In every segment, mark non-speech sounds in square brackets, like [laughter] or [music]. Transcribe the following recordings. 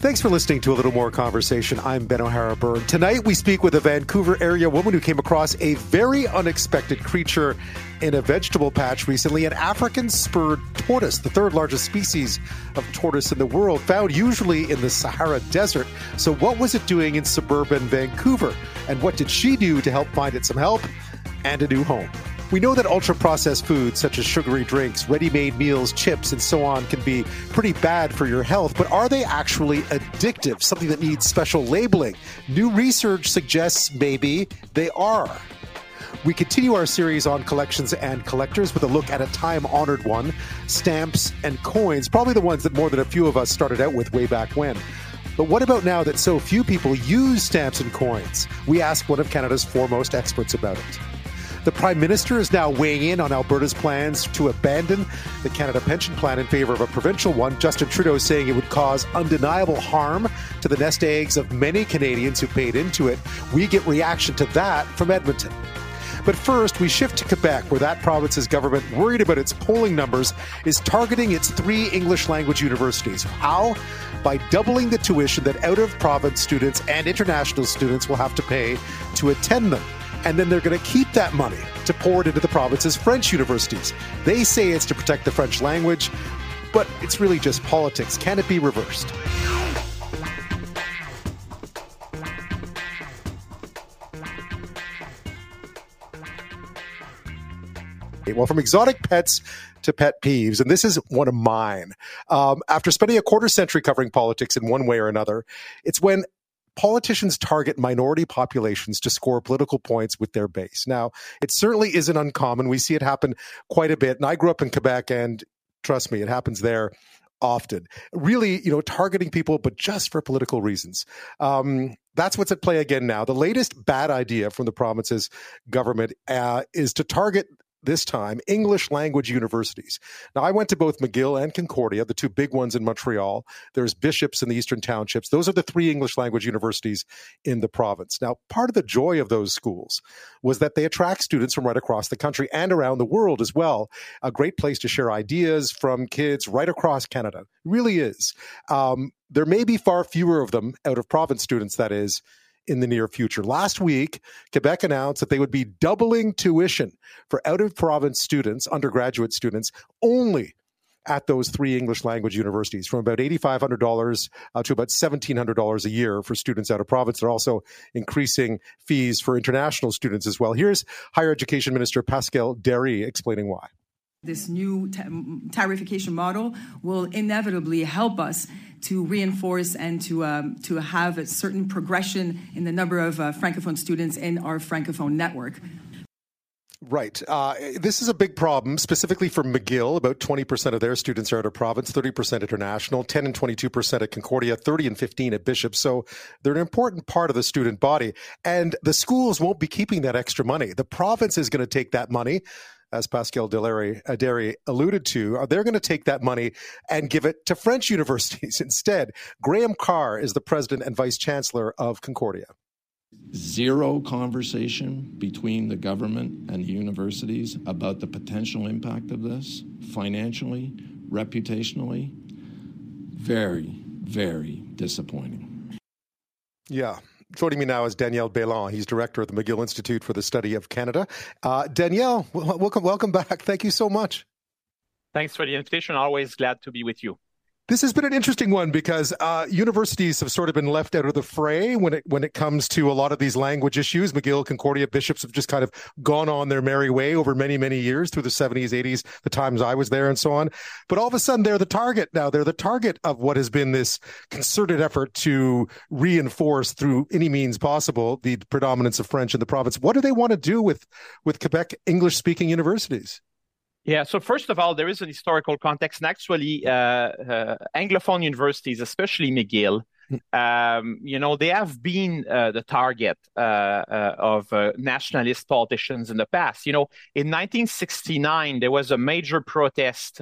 Thanks for listening to a little more conversation. I'm Ben O'Hara Byrne. Tonight we speak with a Vancouver area woman who came across a very unexpected creature in a vegetable patch recently, an African spurred tortoise, the third largest species of tortoise in the world, found usually in the Sahara Desert. So, what was it doing in suburban Vancouver? And what did she do to help find it some help and a new home? We know that ultra processed foods such as sugary drinks, ready made meals, chips, and so on can be pretty bad for your health, but are they actually addictive? Something that needs special labeling? New research suggests maybe they are. We continue our series on collections and collectors with a look at a time honored one stamps and coins, probably the ones that more than a few of us started out with way back when. But what about now that so few people use stamps and coins? We ask one of Canada's foremost experts about it. The Prime Minister is now weighing in on Alberta's plans to abandon the Canada Pension Plan in favor of a provincial one. Justin Trudeau saying it would cause undeniable harm to the nest eggs of many Canadians who paid into it. We get reaction to that from Edmonton. But first, we shift to Quebec, where that province's government, worried about its polling numbers, is targeting its three English language universities. How? By doubling the tuition that out of province students and international students will have to pay to attend them and then they're going to keep that money to pour it into the province's French universities. They say it's to protect the French language, but it's really just politics. Can it be reversed? Well, from exotic pets to pet peeves, and this is one of mine. Um, after spending a quarter century covering politics in one way or another, it's when politicians target minority populations to score political points with their base. Now, it certainly isn't uncommon. We see it happen quite a bit. And I grew up in Quebec, and trust me, it happens there often. Really, you know, targeting people, but just for political reasons. Um, that's what's at play again now. The latest bad idea from the province's government uh, is to target this time English language universities. Now, I went to both McGill and Concordia, the two big ones in Montreal. There's Bishops in the Eastern Townships. Those are the three English language universities in the province. Now, part of the joy of those schools was that they attract students from right across the country and around the world as well. A great place to share ideas from kids right across Canada. It really is. Um, there may be far fewer of them out of province students, that is, in the near future. Last week, Quebec announced that they would be doubling tuition for out of province students, undergraduate students, only at those three English language universities from about $8,500 uh, to about $1,700 a year for students out of province. They're also increasing fees for international students as well. Here's Higher Education Minister Pascale Déry explaining why. This new tarification model will inevitably help us to reinforce and to um, to have a certain progression in the number of uh, francophone students in our francophone network. Right. Uh, this is a big problem, specifically for McGill. About 20% of their students are out of province, 30% international, 10 and 22% at Concordia, 30 and 15 at Bishop. So they're an important part of the student body. And the schools won't be keeping that extra money. The province is going to take that money as Pascale Déry uh, alluded to, are they're going to take that money and give it to French [laughs] universities instead. Graham Carr is the president and vice chancellor of Concordia. Zero conversation between the government and the universities about the potential impact of this financially, reputationally. Very, very disappointing. Yeah, Joining me now is Daniel Béland. He's director of the McGill Institute for the Study of Canada. Uh, Danielle, welcome, welcome back. Thank you so much. Thanks for the invitation. Always glad to be with you. This has been an interesting one because uh, universities have sort of been left out of the fray when it when it comes to a lot of these language issues. McGill, Concordia, bishops have just kind of gone on their merry way over many many years through the 70s, 80s, the times I was there, and so on. But all of a sudden, they're the target now. They're the target of what has been this concerted effort to reinforce through any means possible the predominance of French in the province. What do they want to do with with Quebec English speaking universities? Yeah, so first of all, there is an historical context. And actually, uh, uh, Anglophone universities, especially McGill, hmm. um, you know, they have been uh, the target uh, uh, of uh, nationalist politicians in the past. You know, in 1969, there was a major protest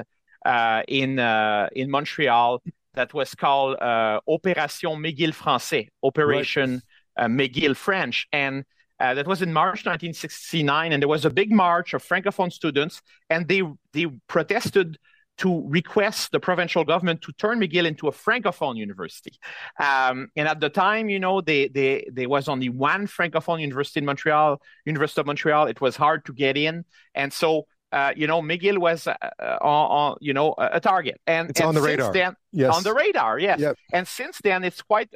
in in Montreal that was called Opération McGill Français, Operation right. McGill French, and uh, that was in March 1969, and there was a big march of Francophone students, and they they protested to request the provincial government to turn McGill into a francophone university. Um, and at the time, you know, they, they, there was only one francophone university in Montreal, University of Montreal. It was hard to get in, and so. Uh, you know, McGill was, uh, on, on, you know, a, target, and it's and on the radar. Then, yes. on the radar, yes. Yep. And since then, it's quite,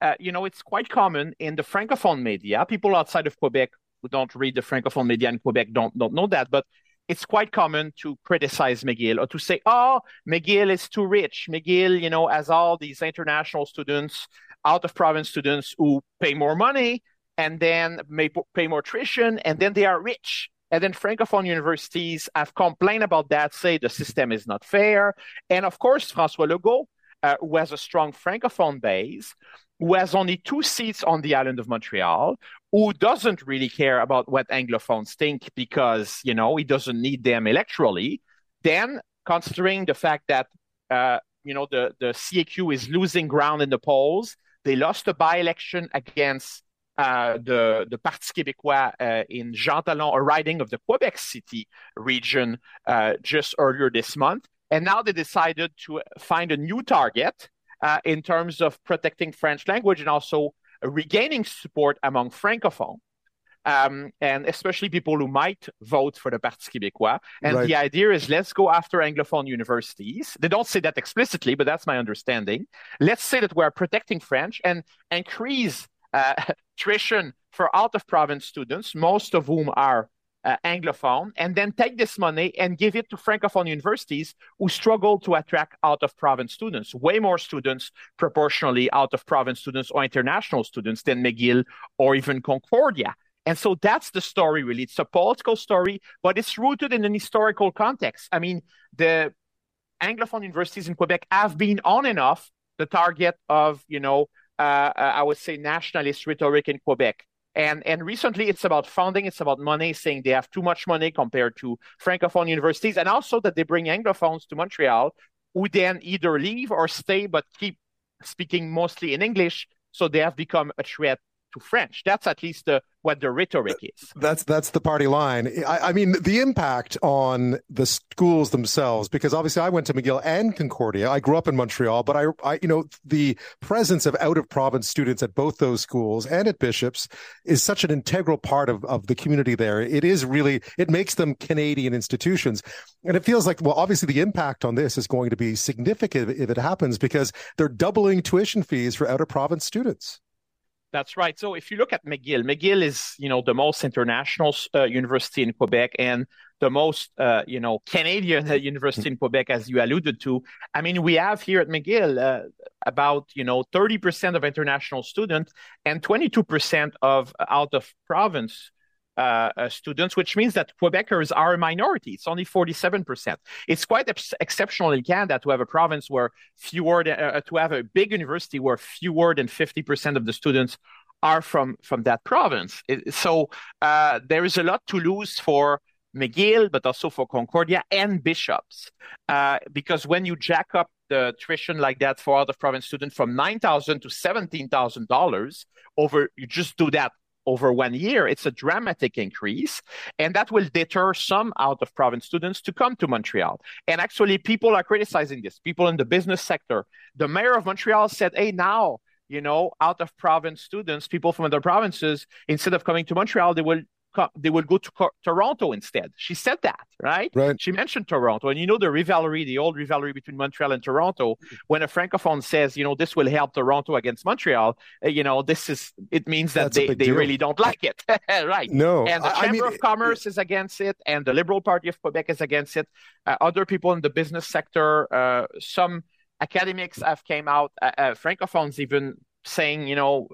uh, you know, it's quite common in the francophone media. People outside of Quebec who don't read the francophone media in Quebec don't don't know that, but it's quite common to criticize McGill or to say, oh, McGill is too rich. McGill, you know, has all these international students, out of province students who pay more money and then may pay more tuition and then they are rich. And then Francophone universities have complained about that, say the system is not fair. And of course, François Legault, uh, who has a strong Francophone base, who has only two seats on the island of Montreal, who doesn't really care about what Anglophones think because, you know, he doesn't need them electorally, then considering the fact that, uh, you know, the, the CAQ is losing ground in the polls, they lost a by-election against uh, the, the Parti québécois uh, in Jean Talon, a riding of the Quebec City region uh, just earlier this month. And now they decided to find a new target uh, in terms of protecting French language and also regaining support among francophones. Um, and especially people who might vote for the Parti québécois. And right. the idea is let's go after Anglophone universities. They don't say that explicitly, but that's my understanding. Let's say that we're protecting French and increase uh, [laughs] tuition for out of province students, most of whom are uh, Anglophone, and then take this money and give it to Francophone universities who struggle to attract out of province students, way more students proportionally out of province students or international students than McGill or even Concordia. And so that's the story, really. It's a political story, but it's rooted in an historical context. I mean, the Anglophone universities in Quebec have been on and off the target of, you know, uh, uh I would say nationalist rhetoric in Quebec. And, and recently it's about funding, it's about money, saying they have too much money compared to Francophone universities, and also that they bring Anglophones to Montreal who then either leave or stay but keep speaking mostly in English. So they have become a threat to French. That's at least the, what the rhetoric is. That's that's the party line. I, I, mean, the impact on the schools themselves, because obviously I went to McGill and Concordia. I grew up in Montreal, but I, I you know, the presence of out of province students at both those schools and at Bishops is such an integral part of, of the community there. It is really it makes them Canadian institutions, and it feels like well, obviously the impact on this is going to be significant if it happens because they're doubling tuition fees for out of province students. That's right. So if you look at McGill, McGill is, you know, the most international uh, university in Quebec and the most, uh, you know, Canadian university in Quebec, as you alluded to. I mean, we have here at McGill uh, about, you know, 30% of international students and 22% of out of province uh, uh, students, which means that Quebecers are a minority. It's only 47%. It's quite ex- exceptional in Canada to have a province where fewer, than, uh, to have a big university where fewer than 50% of the students are from, from that province. It, so uh, there is a lot to lose for McGill, but also for Concordia and Bishops. Uh, because when you jack up the tuition like that for out of province students from 9,000 to $17,000 over, you just do that over one year, it's a dramatic increase. And that will deter some out of province students to come to Montreal. And actually, people are criticizing this, people in the business sector. The mayor of Montreal said, hey, now, you know, out of province students, people from other provinces, instead of coming to Montreal, they will they will go to Co- Toronto instead. She said that, right? Right. She mentioned Toronto, and you know the rivalry, the old rivalry between Montreal and Toronto. When a francophone says, you know, this will help Toronto against Montreal, uh, you know, this is it means that That's they, they really don't like it, [laughs] right? No. And the Chamber I mean, of Commerce it, is against it, and the Liberal Party of Quebec is against it. Uh, other people in the business sector, uh, some academics have came out, uh, uh, francophones even saying, you know,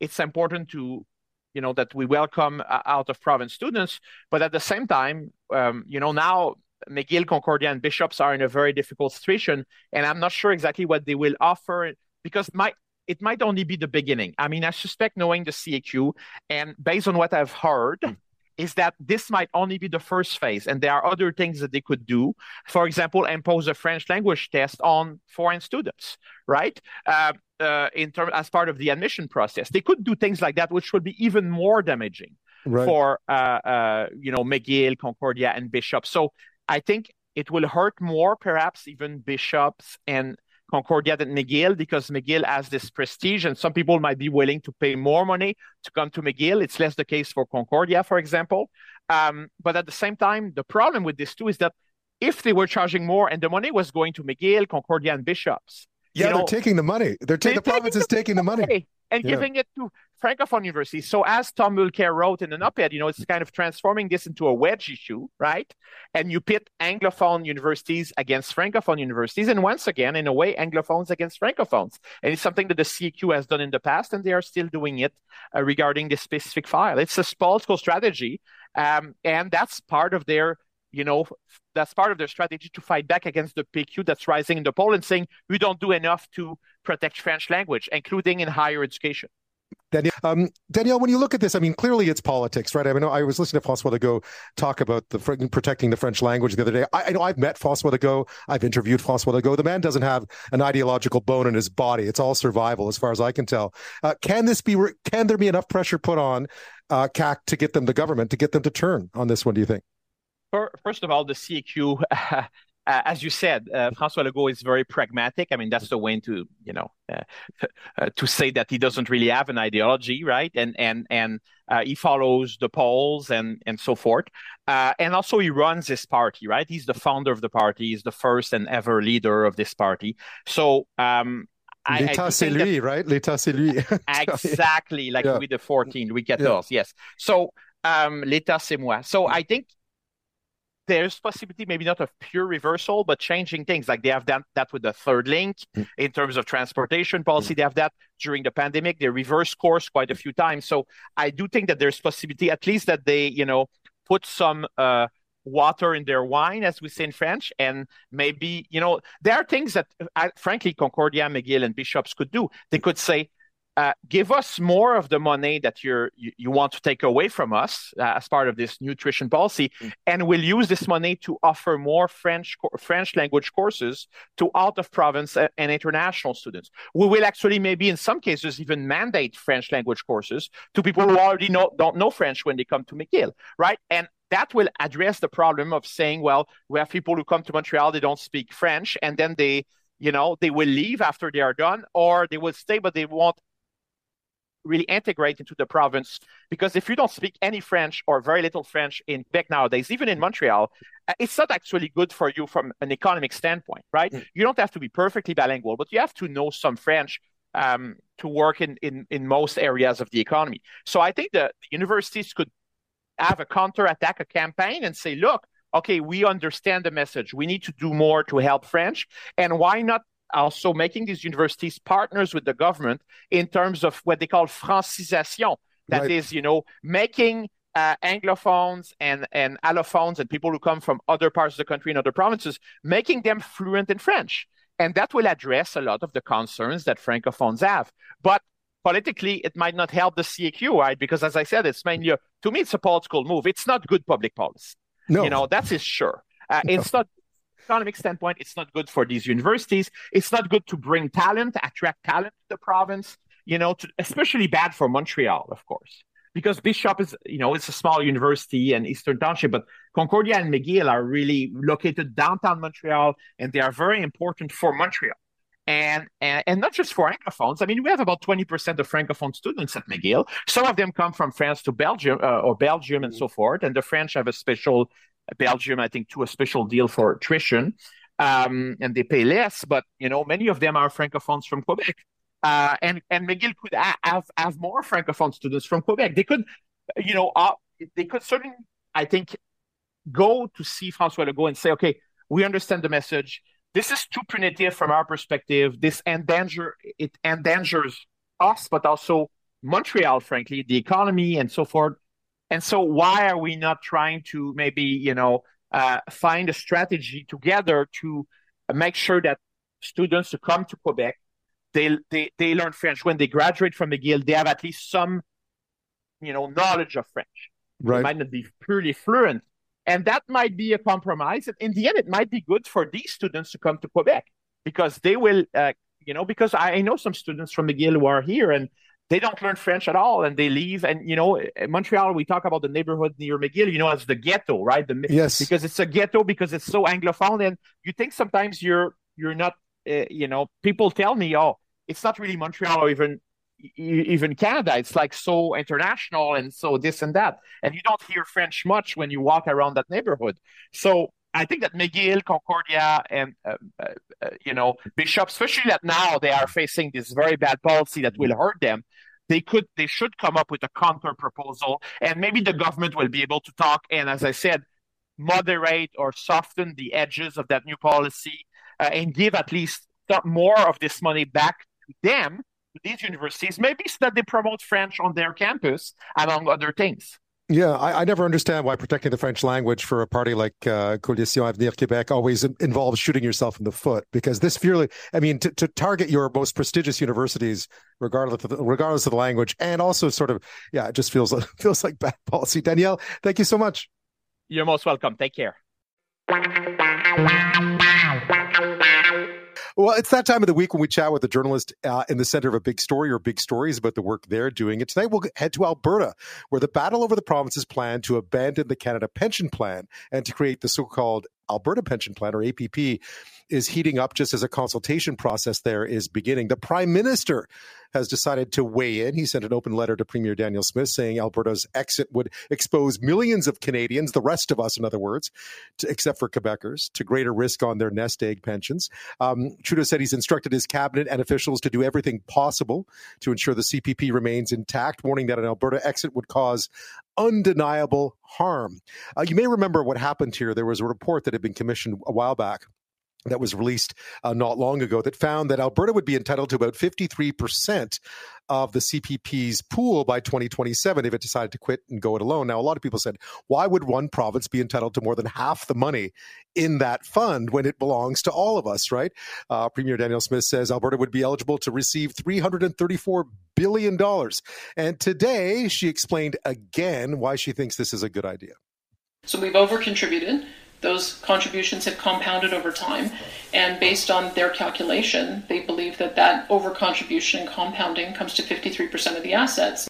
it's important to you know that we welcome uh, out of province students but at the same time um, you know now mcgill concordia and bishops are in a very difficult situation and i'm not sure exactly what they will offer because my it might only be the beginning. I mean i suspect knowing the caq and based on what i've heard mm. is that this might only be the first phase and there are other things that they could do. For example impose a french language test on foreign students right? Uh, uh, in term as part of the admission process. They could do things like that, which would be even more damaging right. for uh, uh, you know McGill, Concordia, and Bishop. So I think it will hurt more, perhaps even bishops and Concordia than McGill because McGill has this prestige, and some people might be willing to pay more money to come to McGill. It's less the case for Concordia, for example. Um, but at the same time, the problem with this too is that if they were charging more and the money was going to McGill, Concordia, and bishops, yeah, you know, they're taking the money. They're, ta- they're the province is taking the money and yeah. giving it to francophone universities. So as Tom Mulcair wrote in an op-ed, you know, it's kind of transforming this into a wedge issue, right? And you pit anglophone universities against francophone universities, and once again, in a way, anglophones against francophones. And it's something that the CQ has done in the past, and they are still doing it uh, regarding this specific file. It's a political strategy, um, and that's part of their you know, that's part of their strategy to fight back against the PQ that's rising in the poll and saying we don't do enough to protect French language, including in higher education. Daniel, um, Daniel, when you look at this, I mean, clearly it's politics, right? I mean, I was listening to François Legault talk about the protecting the French language the other day. I, I, know I've met François Legault. I've interviewed François Legault. The man doesn't have an ideological bone in his body. It's all survival, as far as I can tell. Uh, can this be? Can there be enough pressure put on uh, CAQ to get them, the government, to get them to turn on this one? Do you think? First of all, the CAQ, [laughs] uh, as you said, uh, François Legault is very pragmatic. I mean, that's the way to, you know, uh, [laughs] uh to say that he doesn't really have an ideology, right? And and and uh, he follows the polls and and so forth. Uh, and also, he runs this party, right? He's the founder of the party. He's the first and ever leader of this party. So. Um, L'état, c'est lui, that, right? L'état, c'est lui. [laughs] exactly, like yeah. Louis the 14, Louis XIV, yeah. yes. So, um, l'état, c'est moi. So, I think there's possibility maybe not of pure reversal, but changing things. Like they have done that with the third link mm. in terms of transportation policy. Mm. They have that during the pandemic. They reverse course quite a few times. So I do think that there's possibility, at least that they, you know, put some uh, water in their wine, as we say in French, and maybe, you know, there are things that, uh, frankly, Concordia, McGill, and Bishops could do. They could say, uh, give us more of the money that you're, you, you want to take away from us uh, as part of this nutrition policy, mm-hmm. and we'll use this money to offer more French French language courses to out of province and international students. We will actually maybe in some cases even mandate French language courses to people who already know, don't know French when they come to McGill, right? And that will address the problem of saying, well, we have people who come to Montreal, they don't speak French, and then they you know they will leave after they are done or they will stay but they won't really integrate into the province because if you don't speak any French or very little French in Quebec nowadays, even in Montreal, uh, it's not actually good for you from an economic standpoint, right? Mm. You don't have to be perfectly bilingual, but you have to know some French um, to work in, in, in most areas of the economy. So I think the universities could have a counterattack, a campaign, and say, look, okay, we understand the message. We need to do more to help French. And why not also making these universities partners with the government in terms of what they call francisation. That right. is, you know, making uh, Anglophones and, and allophones and people who come from other parts of the country and other provinces, making them fluent in French. And that will address a lot of the concerns that Francophones have. But politically, it might not help the CAQ, right? Because as I said, it's mainly, to me, it's a political move. It's not good public policy. No. You know, that is sure. Uh, no. It's not economic standpoint, it's not good for these universities. It's not good to bring talent, attract talent to the province, you know, to, especially bad for Montreal, of course, because Bishop is, you know, it's a small university and Eastern Township, but Concordia and McGill are really located downtown Montreal and they are very important for Montreal. And, and, and not just for Anglophones. I mean, we have about 20% of Francophone students at McGill. Some of them come from France to Belgium uh, or Belgium and so forth. And the French have a special Belgium, I think, to a special deal for attrition, um, and they pay less. But you know, many of them are francophones from Quebec, uh, and and McGill could have have more francophone students from Quebec. They could, you know, uh, they could certainly, I think, go to see François Legault and say, okay, we understand the message. This is too punitive from our perspective. This endanger it endangers us, but also Montreal, frankly, the economy and so forth. And so, why are we not trying to maybe, you know, uh, find a strategy together to make sure that students who come to Quebec, they, they, they learn French. When they graduate from McGill, they have at least some, you know, knowledge of French. Right. They might not be purely fluent. And that might be a compromise. And in the end, it might be good for these students to come to Quebec because they will, uh, you know, because I know some students from McGill who are here and they don't learn French at all and they leave. And, you know, in Montreal, we talk about the neighborhood near McGill, you know, as the ghetto, right? The, yes. Because it's a ghetto because it's so Anglophone. And you think sometimes you're, you're not, uh, you know, people tell me, oh, it's not really Montreal or even even Canada, it's like so international and so this and that. And you don't hear French much when you walk around that neighborhood. So I think that McGill, Concordia, and uh, uh, uh, you know Bishop, especially that now they are facing this very bad policy that will hurt them. They could, they should come up with a counter proposal, and maybe the government will be able to talk. And as I said, moderate or soften the edges of that new policy, uh, and give at least more of this money back to them, to these universities, maybe so that they promote French on their campus, among other things. Yeah, I, I, never understand why protecting the French language for a party like uh, Coalition Avenir Québec always involves shooting yourself in the foot. Because this purely, I mean, to, to target your most prestigious universities, regardless of the, regardless of the language, and also sort of, yeah, it just feels like, [laughs] feels like bad policy. Daniel, thank you so much. You're most welcome. Take care. Well, it's that time of the week when we chat with a journalist uh, in the center of a big story or big stories about the work they're doing. And tonight we'll head to Alberta, where the battle over the province's plan to abandon the Canada Pension Plan and to create the so called Alberta Pension Plan, or APP, is heating up just as a consultation process there is beginning. The Prime Minister has decided to weigh in. He sent an open letter to Premier Danielle Smith saying Alberta's exit would expose millions of Canadians, the rest of us, in other words, to, except for Quebecers, to greater risk on their nest egg pensions. Um, Trudeau said he's instructed his cabinet and officials to do everything possible to ensure the CPP remains intact, warning that an Alberta exit would cause undeniable harm. Uh, you may remember what happened here. There was a report that had been commissioned a while back that was released uh, not long ago that found that Alberta would be entitled to about 53% of the CPP's pool by 2027 if it decided to quit and go it alone. Now, a lot of people said, why would one province be entitled to more than half the money in that fund when it belongs to all of us, right? Uh, Premier Danielle Smith says Alberta would be eligible to receive $334 billion. And today she explained again why she thinks this is a good idea. So we've over contributed those contributions have compounded over time. And based on their calculation, they believe that that overcontribution and compounding comes to 53% of the assets.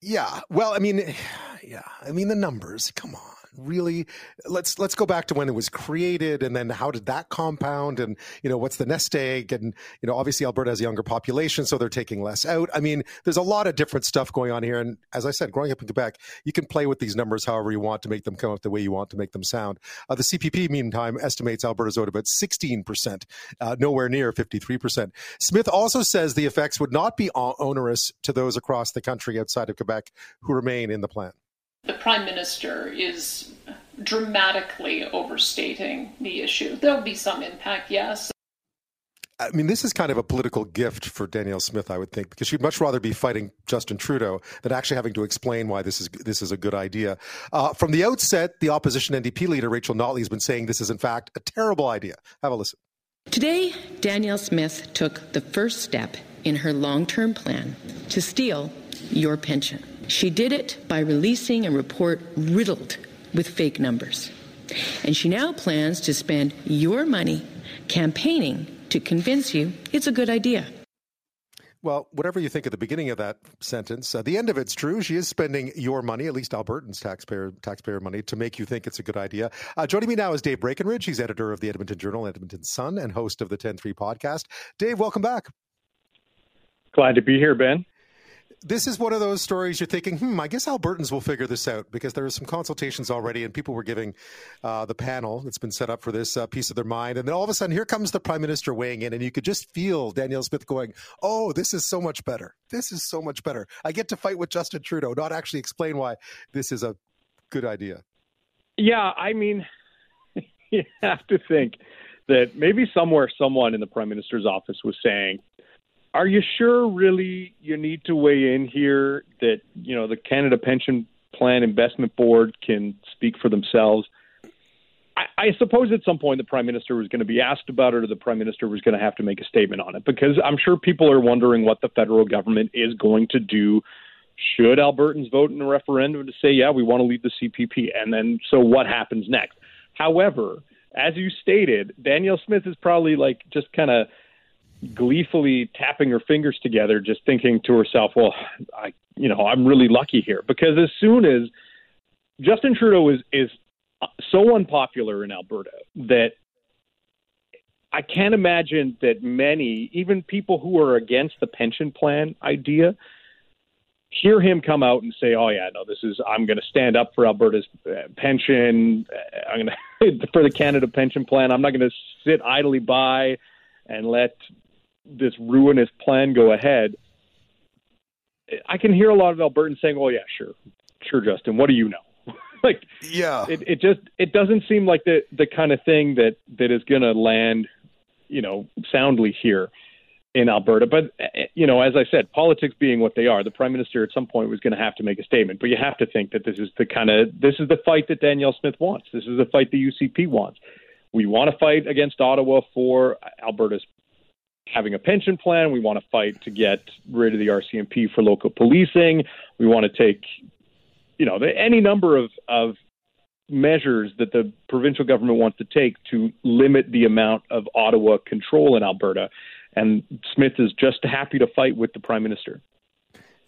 Yeah. Well, I mean, [sighs] yeah. I mean, the numbers, come on really let's let's go back to when it was created and then how did that compound and you know what's the nest egg? And you know obviously alberta has a younger population so they're taking less out. I mean there's a lot of different stuff going on here. And as i said growing up in quebec you can play with these numbers however you want to make them come up the way you want to make them sound. Uh, the cpp meantime estimates alberta's owed about 16% uh, nowhere near 53% smith also says the effects would not be onerous to those across the country outside of quebec who remain in the plan the prime minister is dramatically overstating the issue. There'll be some impact, yes. I mean, this is kind of a political gift for Danielle Smith, I would think, because she'd much rather be fighting Justin Trudeau than actually having to explain why this is this is a good idea. Uh, from the outset, the opposition NDP leader Rachel Notley has been saying this is in fact a terrible idea. Have a listen. Today, Danielle Smith took the first step in her long-term plan to steal your pension. She did it by releasing a report riddled with fake numbers. And she now plans to spend your money campaigning to convince you it's a good idea. Well, whatever you think at the beginning of that sentence, uh, the end of it's true. She is spending your money, at least Albertans' taxpayer taxpayer money, to make you think it's a good idea. Uh, joining me now is Dave Breakenridge. He's editor of the Edmonton Journal, Edmonton Sun, and host of the 10-3 podcast. Dave, welcome back. Glad to be here, Ben this is one of those stories you're thinking, hmm, I guess Albertans will figure this out because there are some consultations already, and people were giving uh, the panel that's been set up for this uh, piece of their mind. And then all of a sudden, here comes the prime minister weighing in, and you could just feel Danielle Smith going, Oh, this is so much better. This is so much better. I get to fight with Justin Trudeau, not actually explain why this is a good idea. Yeah, I mean, [laughs] you have to think that maybe somewhere someone in the prime minister's office was saying, are you sure really you need to weigh in here that you know the Canada Pension Plan Investment Board can speak for themselves? I, I suppose at some point the Prime Minister was going to be asked about it, or the Prime Minister was going to have to make a statement on it, because I'm sure people are wondering what the federal government is going to do should Albertans vote in a referendum to say, yeah, we want to leave the CPP, and then so what happens next? However, as you stated, Danielle Smith is probably like just kind of gleefully tapping her fingers together, just thinking to herself, "Well, I, you know, I'm really lucky here." Because as soon as Justin Trudeau is is so unpopular in Alberta that I can't imagine that many, even people who are against the pension plan idea, hear him come out and say, "Oh yeah, no, this is I'm going to stand up for Alberta's uh, pension. I'm going [laughs] to for the Canada pension plan. I'm not going to sit idly by and let this ruinous plan go ahead." I can hear a lot of Albertans saying, "Oh yeah, sure, sure, Justin. What do you know?" [laughs] like, yeah, it, it just it doesn't seem like the the kind of thing that that is going to land, you know, soundly here in Alberta. But eh, you know, as I said, politics being what they are, the prime minister at some point was going to have to make a statement. But you have to think that this is the kind of this is the fight that Danielle Smith wants. This is the fight the UCP wants. We want to fight against Ottawa for Alberta's having a pension plan. We want to fight to get rid of the RCMP for local policing. We want to take, you know, any number of of measures that the provincial government wants to take to limit the amount of Ottawa control in Alberta. And Smith is just happy to fight with the prime minister.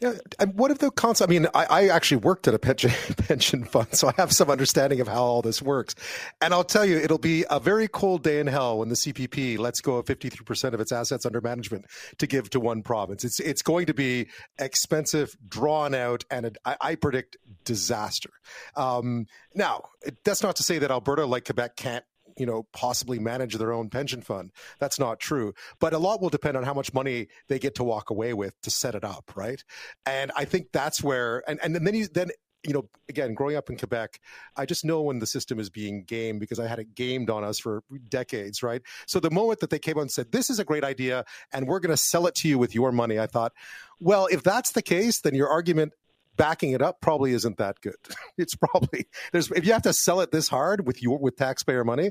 Yeah, and what if the concept? I mean, I, I, actually worked at a pension [laughs] pension fund, so I have some understanding of how all this works. And I'll tell you, it'll be a very cold day in hell when the CPP lets go of fifty three percent of its assets under management to give to one province. It's it's going to be expensive, drawn out, and a, I, I predict disaster. Um, now, that's not to say that Alberta, like Quebec, can't you know, possibly manage their own pension fund. That's not true. But a lot will depend on how much money they get to walk away with to set it up, right? And I think that's where, and, and then you, then you know, again, growing up in Quebec, I just know when the system is being gamed because I had it gamed on us for decades, right? So the moment that they came out and said, this is a great idea and we're going to sell it to you with your money, I thought, well, if that's the case, then your argument backing it up probably isn't that good. [laughs] It's probably there's if you have to sell it this hard with your with taxpayer money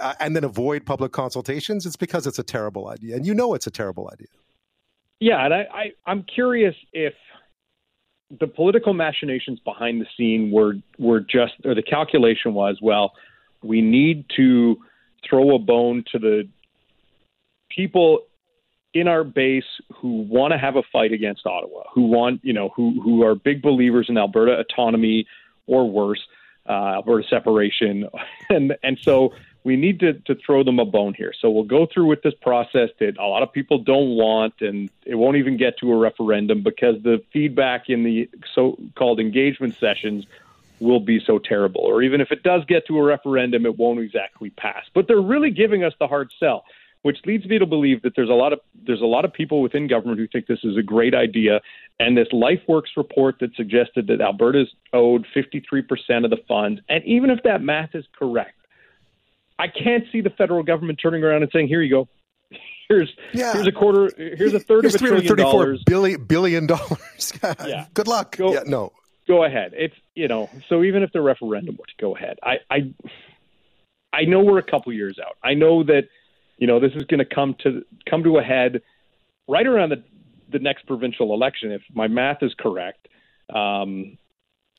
uh, and then avoid public consultations, it's because it's a terrible idea, and you know it's a terrible idea. Yeah, and I, I I'm curious if the political machinations behind the scene were were just or the calculation was well, we need to throw a bone to the people in our base who want to have a fight against Ottawa, who want, you know, who who are big believers in Alberta autonomy or worse, uh, Alberta separation, [laughs] and and so we need to to throw them a bone here. So we'll go through with this process that a lot of people don't want, and it won't even get to a referendum because the feedback in the so-called engagement sessions will be so terrible. Or even if it does get to a referendum, it won't exactly pass. But they're really giving us the hard sell which leads me to believe that there's a lot of there's a lot of people within government who think this is a great idea. And this LifeWorks report that suggested that Alberta's owed 53% of the funds, and even if that math is correct, I can't see the federal government turning around and saying, "Here you go." [laughs] Here's yeah. here's a quarter. Here's a third here's of a trillion dollars. Billion, billion dollars. [laughs] yeah. Good luck. Go, yeah, no. Go ahead. It's you know. So even if the referendum were to go ahead, I I I know we're a couple years out. I know that you know, this is going to come to come to a head right around the the next provincial election, if my math is correct. Um,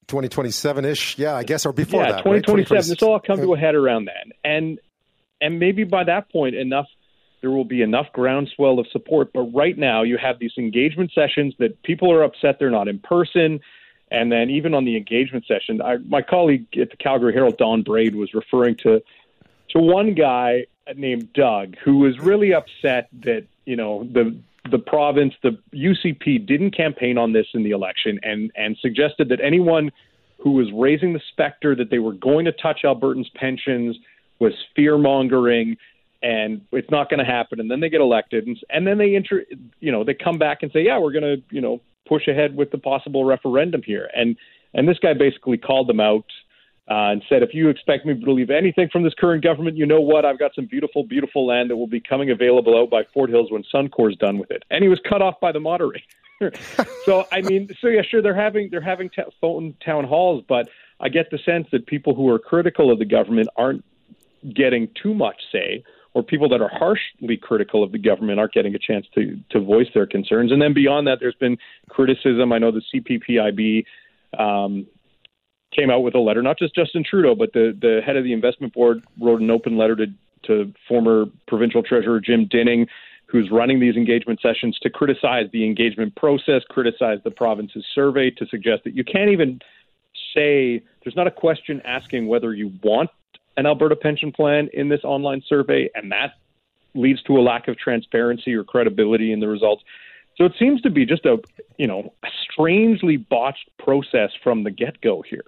2027 ish, yeah, I guess, or before yeah, that. 2027. Right? This will all come to a head around then, and and maybe by that point, enough there will be enough groundswell of support. But right now, you have these engagement sessions that people are upset they're not in person. And then even on the engagement session, I, my colleague at the Calgary Herald, Don Braid, was referring to to one guy named Doug who was really upset that you know the the province, the UCP didn't campaign on this in the election, and and suggested that anyone who was raising the specter that they were going to touch Albertans' pensions was fear mongering, and it's not going to happen. And then they get elected, and, and then they enter, you know, they come back and say, yeah, we're going to, you know, push ahead with the possible referendum here. And and this guy basically called them out uh, and said, if you expect me to believe anything from this current government, you know what? I've got some beautiful, beautiful land that will be coming available out by Fort Hills when Suncor's done with it. And he was cut off by the moderator. [laughs] so I mean, so yeah, sure, they're having they're having t- phone town halls, but I get the sense that people who are critical of the government aren't getting too much say, or people that are harshly critical of the government aren't getting a chance to to voice their concerns. And then beyond that, there's been criticism. I know the CPPIB um, came out with a letter, not just Justin Trudeau, but the, the head of the investment board wrote an open letter to, to former provincial treasurer Jim Dinning, who's running these engagement sessions to criticize the engagement process, criticize the province's survey, to suggest that you can't even say there's not a question asking whether you want an Alberta pension plan in this online survey, and that leads to a lack of transparency or credibility in the results. So it seems to be just a you know a strangely botched process from the get go here.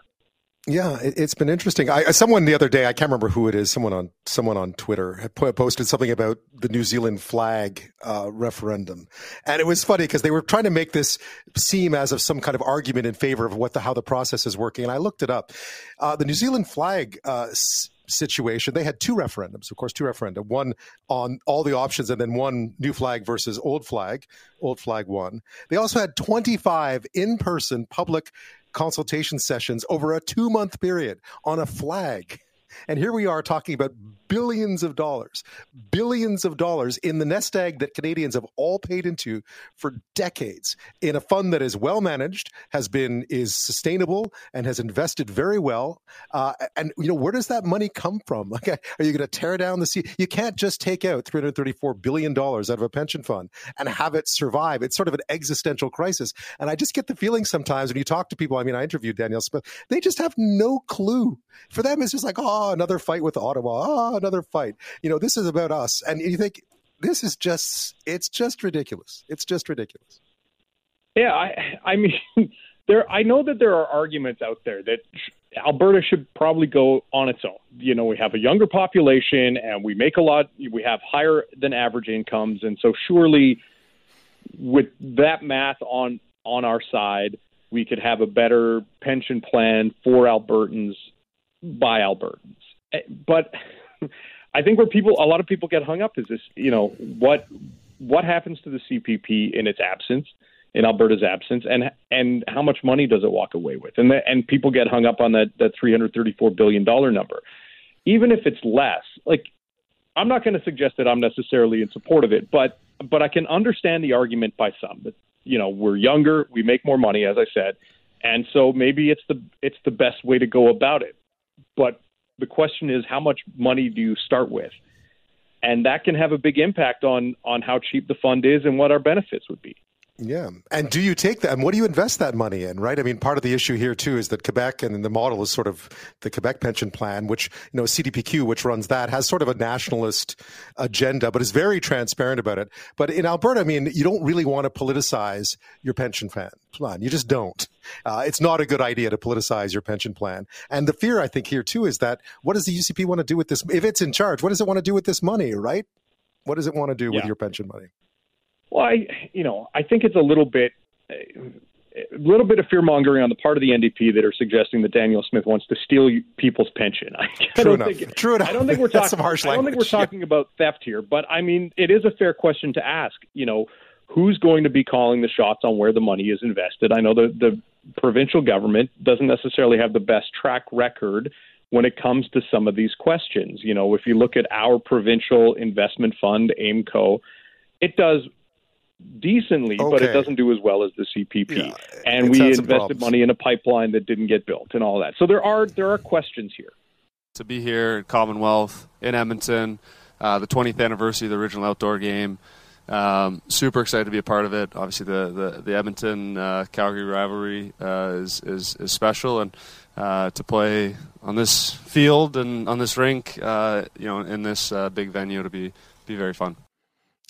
Yeah, it, has been interesting. I, someone the other day, I can't remember who it is. Someone on someone on Twitter had posted something about the New Zealand flag uh, referendum, and it was funny because they were trying to make this seem as of some kind of argument in favor of what the how the process is working. And I looked it up. Uh, the New Zealand flag uh, situation, they had two referendums, of course, two referenda, one on all the options and then one new flag versus old flag. Old flag won. They also had 25 in person public consultation sessions over a two month period on a flag. And here we are talking about billions of dollars, billions of dollars in the nest egg that Canadians have all paid into for decades in a fund that is well managed, has been is sustainable, and has invested very well. Uh, and you know where does that money come from? [laughs] Like, are you going to tear down the sea? You can't just take out three hundred thirty-four billion dollars out of a pension fund and have it survive. It's sort of an existential crisis. And I just get the feeling sometimes when you talk to people. I mean, I interviewed Danielle Smith. They just have no clue. For them, it's just like, oh, Ah, another fight with Ottawa. Oh, another fight. You know, this is about us. And you think this is just it's just ridiculous. It's just ridiculous. Yeah, I I mean [laughs] there I know that there are arguments out there that Alberta should probably go on its own. You know, we have a younger population and we make a lot we have higher than average incomes and so surely with that math on on our side, we could have a better pension plan for Albertans by Albertans. Eh, but [laughs] I think where people, a lot of people get hung up is this, you know, what what happens to the CPP in its absence, in Alberta's absence, and and how much money does it walk away with? And the, and people get hung up on that that 334 billion dollar number, even if it's less. Like, I'm not going to suggest that I'm necessarily in support of it, but but I can understand the argument by some that you know we're younger, we make more money, as I said, and so maybe it's the it's the best way to go about it. But the question is, how much money do you start with? And that can have a big impact on on how cheap the fund is and what our benefits would be. Yeah. And do you take that? And what do you invest that money in, right? I mean, part of the issue here, too, is that Quebec and the model is sort of the Quebec pension plan, which, you know, CDPQ, which runs that, has sort of a nationalist agenda, but is very transparent about it. But in Alberta, I mean, you don't really want to politicize your pension plan. You just don't. Uh, it's not a good idea to politicize your pension plan. And the fear, I think, here, too, is that what does the UCP want to do with this? If it's in charge, what does it want to do with this money, right? What does it want to do yeah. with your pension money? Well, I, you know, I think it's a little bit, a little bit of fear mongering on the part of the NDP that are suggesting that Danielle Smith wants to steal people's pension. [laughs] I, True don't enough. think, True enough. I don't think we're [laughs] talking. I don't think we're talking yeah. about theft here, but I mean, it is a fair question to ask. You know, who's going to be calling the shots on where the money is invested? I know the the provincial government doesn't necessarily have the best track record when it comes to some of these questions. You know, if you look at our provincial investment fund, AIMCO, it does decently, okay. but it doesn't do as well as the CPP. Yeah, and we invested money in a pipeline that didn't get built and all that. So there are there are questions here. To be here at Commonwealth in Edmonton, uh, the 20th anniversary of the original outdoor game. Um, super excited to be a part of it. Obviously, the the, the Edmonton uh, Calgary rivalry uh, is, is is special, and uh, to play on this field and on this rink, uh, you know, in this uh, big venue, to be be very fun.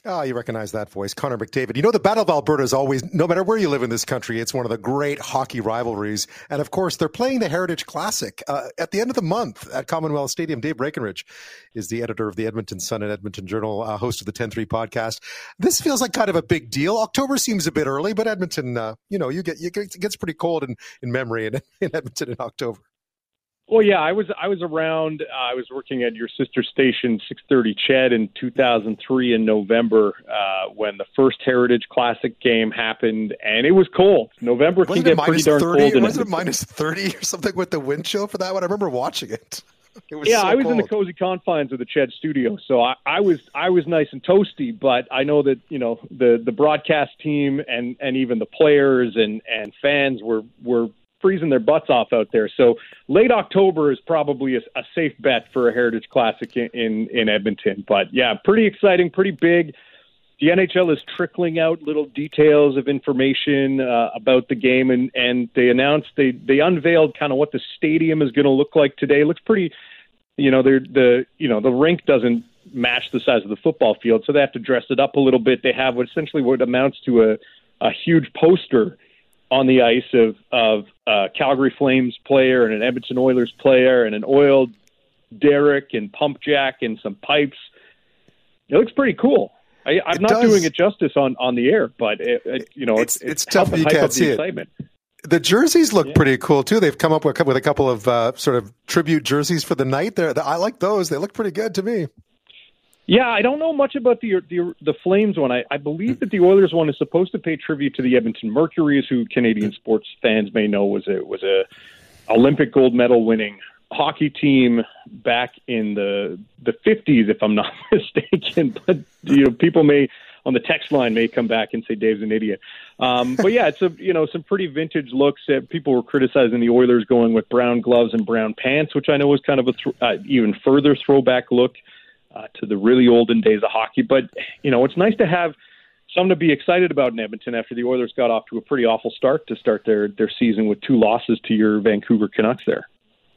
Ah, oh, you recognize that voice, Connor McDavid. You know, the Battle of Alberta is always, no matter where you live in this country, it's one of the great hockey rivalries. And of course, they're playing the Heritage Classic uh, at the end of the month at Commonwealth Stadium. Dave Breakenridge is the editor of the Edmonton Sun and Edmonton Journal, uh, host of the 10 3 podcast. This feels like kind of a big deal. October seems a bit early, but Edmonton, uh, you know, you get, you get, it gets pretty cold in, in memory in, [laughs] in Edmonton in October. Well, yeah, I was I was around. Uh, I was working at your sister station, 630 CHED, in 2003 in November uh, when the first Heritage Classic game happened, and it was cold. November wasn't can get pretty darn 30, cold. Wasn't it minus 30 or something with the wind chill for that one? I remember watching it. [laughs] it yeah, so I was cold. in the cozy confines of the CHED studio, so I, I was I was nice and toasty. But I know that you know the the broadcast team and and even the players and and fans were were freezing their butts off out there. So late October is probably a, a safe bet for a Heritage Classic in, in, in Edmonton. But yeah, pretty exciting, pretty big. the NHL is trickling out little details of information uh, about the game, and and they announced they they unveiled kind of what the stadium is going to look like today. It looks pretty, you know, they're the you know the rink doesn't match the size of the football field, so they have to dress it up a little bit. They have what essentially what amounts to a a huge poster on the ice of of a Calgary Flames player and an Edmonton Oilers player and an oiled derrick and pump jack and some pipes. It looks pretty cool. I, am not does. doing it justice on, on the air, but it, it, you know it's it's, it's tough. You can't see it. The jerseys look yeah. pretty cool too. They've come up with, with a couple of uh, sort of tribute jerseys for the night. There, I like those. They look pretty good to me. Yeah, I don't know much about the the, the Flames one. I, I believe that the Oilers one is supposed to pay tribute to the Edmonton Mercurys, who Canadian sports fans may know was a was a Olympic gold medal winning hockey team back in the the 50s, if I'm not [laughs] mistaken. But you know, people may on the text line may come back and say Dave's an idiot. Um, but yeah, it's a you know some pretty vintage looks. That people were criticizing the Oilers going with brown gloves and brown pants, which I know was kind of a th- uh, even further throwback look uh, to the really olden days of hockey. But you know, it's nice to have something to be excited about in Edmonton after the Oilers got off to a pretty awful start to start their their season with two losses to your Vancouver Canucks there.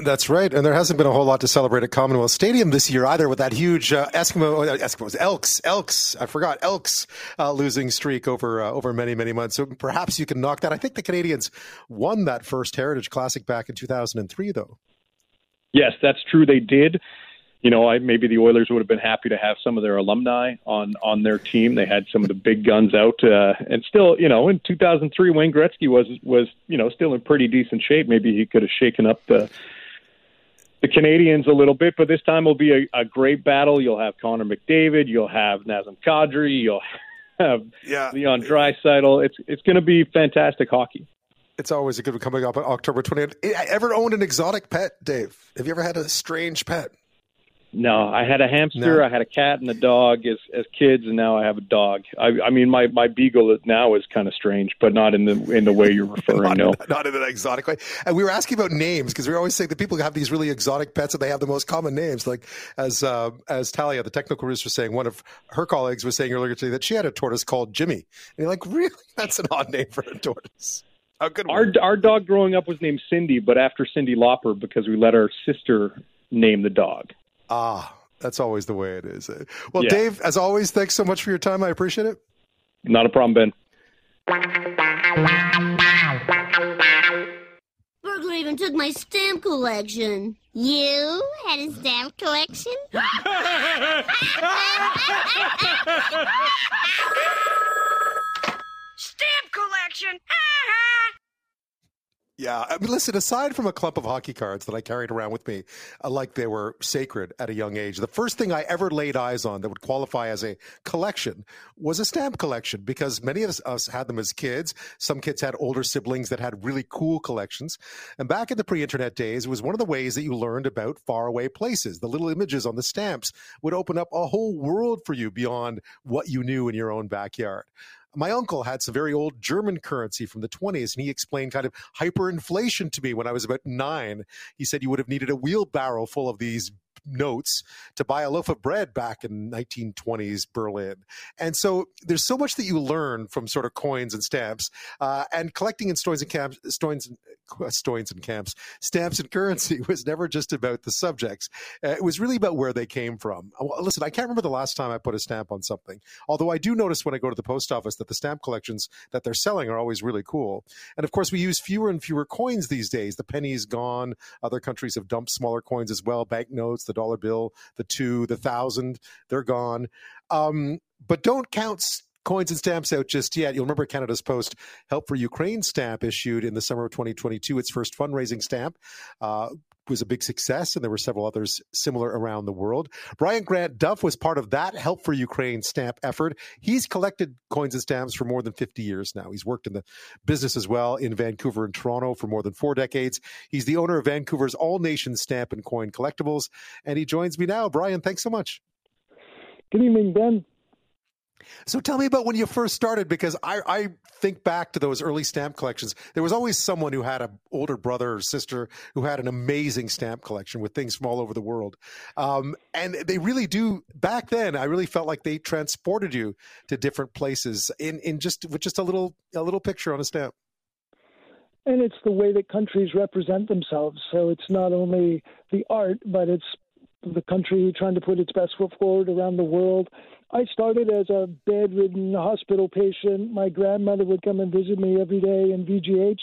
That's right, and there hasn't been a whole lot to celebrate at Commonwealth Stadium this year either, with that huge uh, Eskimo, uh, Eskimos, Elks, Elks. I forgot Elks uh, losing streak over uh, over many many months. So perhaps you can knock that. I think the Canadiens won that first Heritage Classic back in 2003, though. Yes, that's true. They did. You know, I, maybe the Oilers would have been happy to have some of their alumni on on their team. They had some of the big guns out, uh, and still, you know, in 2003, Wayne Gretzky was was you know still in pretty decent shape. Maybe he could have shaken up the the Canadiens a little bit, but this time will be a, a great battle. You'll have Connor McDavid, you'll have Nazem Kadri, you'll have yeah. Leon Draisaitl. It's it's going to be fantastic hockey. It's always a good one coming up on October 20th. Ever owned an exotic pet, Dave? Have you ever had a strange pet? No, I had a hamster, no. I had a cat and a dog as as kids, and now I have a dog. I, I mean, my my beagle now is kind of strange, but not in the in the way you're [laughs] referring. not, no, not in an exotic way. And we were asking about names because we always say that people have these really exotic pets and they have the most common names. Like as uh, as Talia, the technical producer, was saying, one of her colleagues was saying earlier today that she had a tortoise called Jimmy, and you're like, [laughs] really? That's an odd name for a tortoise. How good. Our our dog growing up was named Cindy, but after Cyndi Lauper because we let our sister name the dog. Ah, that's always the way it is. Well, yeah. Dave, as always, thanks so much for your time. I appreciate it. Not a problem, Ben. Burglar even took my stamp collection. You had a stamp collection? [laughs] [laughs] stamp collection? Yeah, I mean, listen. Aside from a clump of hockey cards that I carried around with me, uh, like they were sacred at a young age, the first thing I ever laid eyes on that would qualify as a collection was a stamp collection. Because many of us, had them as kids. Some kids had older siblings that had really cool collections. And back in the pre-internet days, it was one of the ways that you learned about faraway places. The little images on the stamps would open up a whole world for you beyond what you knew in your own backyard my uncle had some very old German currency from the 20s, and he explained kind of hyperinflation to me when I was about nine. He said you would have needed a wheelbarrow full of these notes to buy a loaf of bread back in 1920s Berlin. And so there's so much that you learn from sort of coins and stamps, uh, and collecting in stoins and camps, stoins, stoins and camps, stamps and currency [laughs] was never just about the subjects. Uh, it was really about where they came from. Uh, listen, I can't remember the last time I put a stamp on something, although I do notice when I go to the post office that the stamp collections that they're selling are always really cool. And of course, we use fewer and fewer coins these days. The penny's gone. Other countries have dumped smaller coins as well, banknotes, the dollar bill, the two, the thousand, they're gone. Um, but don't count coins and stamps out just yet. You'll remember Canada's Post Help for Ukraine stamp issued in the summer of 2022, its first fundraising stamp. Uh, was a big success, and there were several others similar around the world. Brian Grant Duff was part of that Help for Ukraine stamp effort. He's collected coins and stamps for more than 50 years now. He's worked in the business as well in Vancouver and Toronto for more than four decades. He's the owner of Vancouver's All Nations Stamp and Coin Collectibles, and he joins me now. Brian, thanks so much. Good evening, Ben. So tell me about when you first started, because I, I think back to those early stamp collections. There was always someone who had an older brother or sister who had an amazing stamp collection with things from all over the world. Um, and they really do. Back then, I really felt like they transported you to different places in, in just with just a little a little picture on a stamp. And it's the way that countries represent themselves. So it's not only the art, but it's the country trying to put its best foot forward around the world. I started as a bedridden hospital patient. My grandmother would come and visit me every day in VGH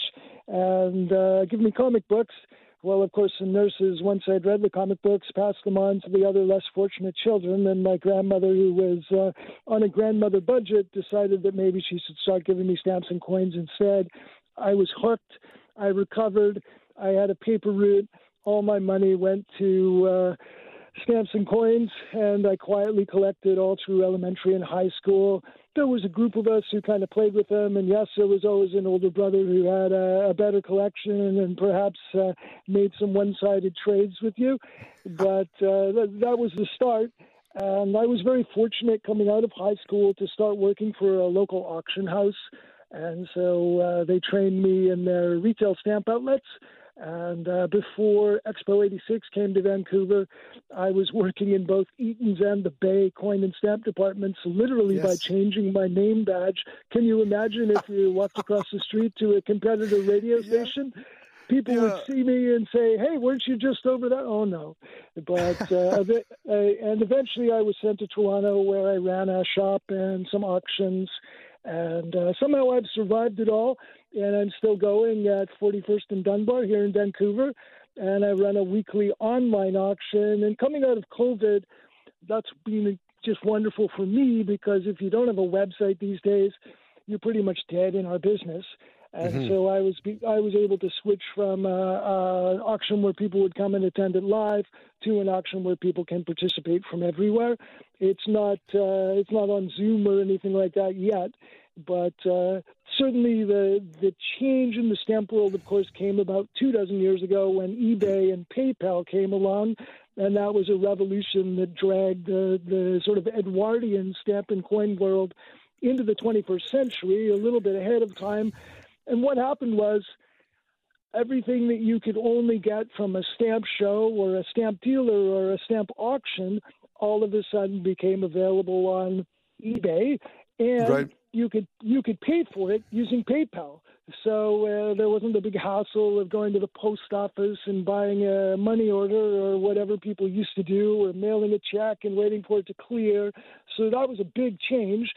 and uh, give me comic books. Well, of course, the nurses, once I'd read the comic books, passed them on to the other less fortunate children. And my grandmother, who was uh, on a grandmother budget, decided that maybe she should start giving me stamps and coins instead. I was hooked. I recovered. I had a paper route. All my money went to uh, stamps and coins, and I quietly collected all through elementary and high school. There was a group of us who kind of played with them, and yes, there was always an older brother who had a, a better collection and perhaps uh, made some one-sided trades with you. But uh, that, that was the start. And I was very fortunate coming out of high school to start working for a local auction house. And so uh, they trained me in their retail stamp outlets. And uh, before Expo 86 came to Vancouver, I was working in both Eaton's and the Bay coin and stamp departments, literally yes. by changing my name badge. Can you imagine if you [laughs] walked across the street to a competitor radio station? Yeah. People yeah. would see me and say, "Hey, weren't you just over there?" Oh no, but [laughs] uh, and eventually I was sent to Toronto, where I ran a shop and some auctions, and uh, somehow I've survived it all and I'm still going at 41st and Dunbar here in Vancouver. And I run a weekly online auction. And coming out of COVID, that's been just wonderful for me because if you don't have a website these days, you're pretty much dead in our business. And mm-hmm. so I was I was able to switch from uh, uh, an auction where people would come and attend it live to an auction where people can participate from everywhere. It's not uh, it's not on Zoom or anything like that yet, but uh, certainly the the change in the stamp world, of course, came about two dozen years ago when eBay and PayPal came along, and that was a revolution that dragged the the sort of Edwardian stamp and coin world into the 21st century, a little bit ahead of time. And what happened was everything that you could only get from a stamp show or a stamp dealer or a stamp auction all of a sudden became available on eBay and right you could you could pay for it using PayPal. So uh, there wasn't the big hassle of going to the post office and buying a money order or whatever people used to do, or mailing a check and waiting for it to clear. So that was a big change.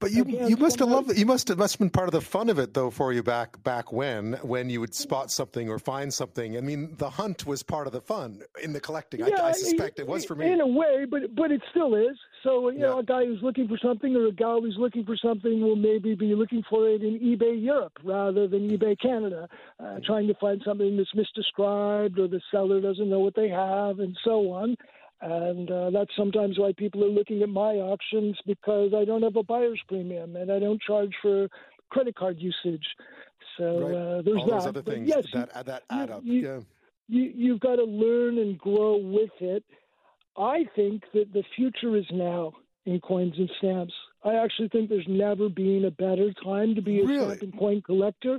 But you you must have loved it. You must have must have been part of the fun of it though for you back back when when you would spot something or find something. I mean, the hunt was part of the fun in the collecting. Yeah, I, I suspect it, it was for me in a way, but but it still is. So you yeah. know, a guy who's looking for something or a gal who's looking for something will maybe be looking for it in eBay Europe rather than eBay Canada, uh, trying to find something that's misdescribed or the seller doesn't know what they have and so on. And uh, that's sometimes why people are looking at my auctions because I don't have a buyer's premium and I don't charge for credit card usage. So right. uh, there's All that. Those other things yes, that, that add you, up. You, yeah. You, you've got to learn and grow with it. I think that the future is now in coins and stamps. I actually think there's never been a better time to be a really? stamp and coin collector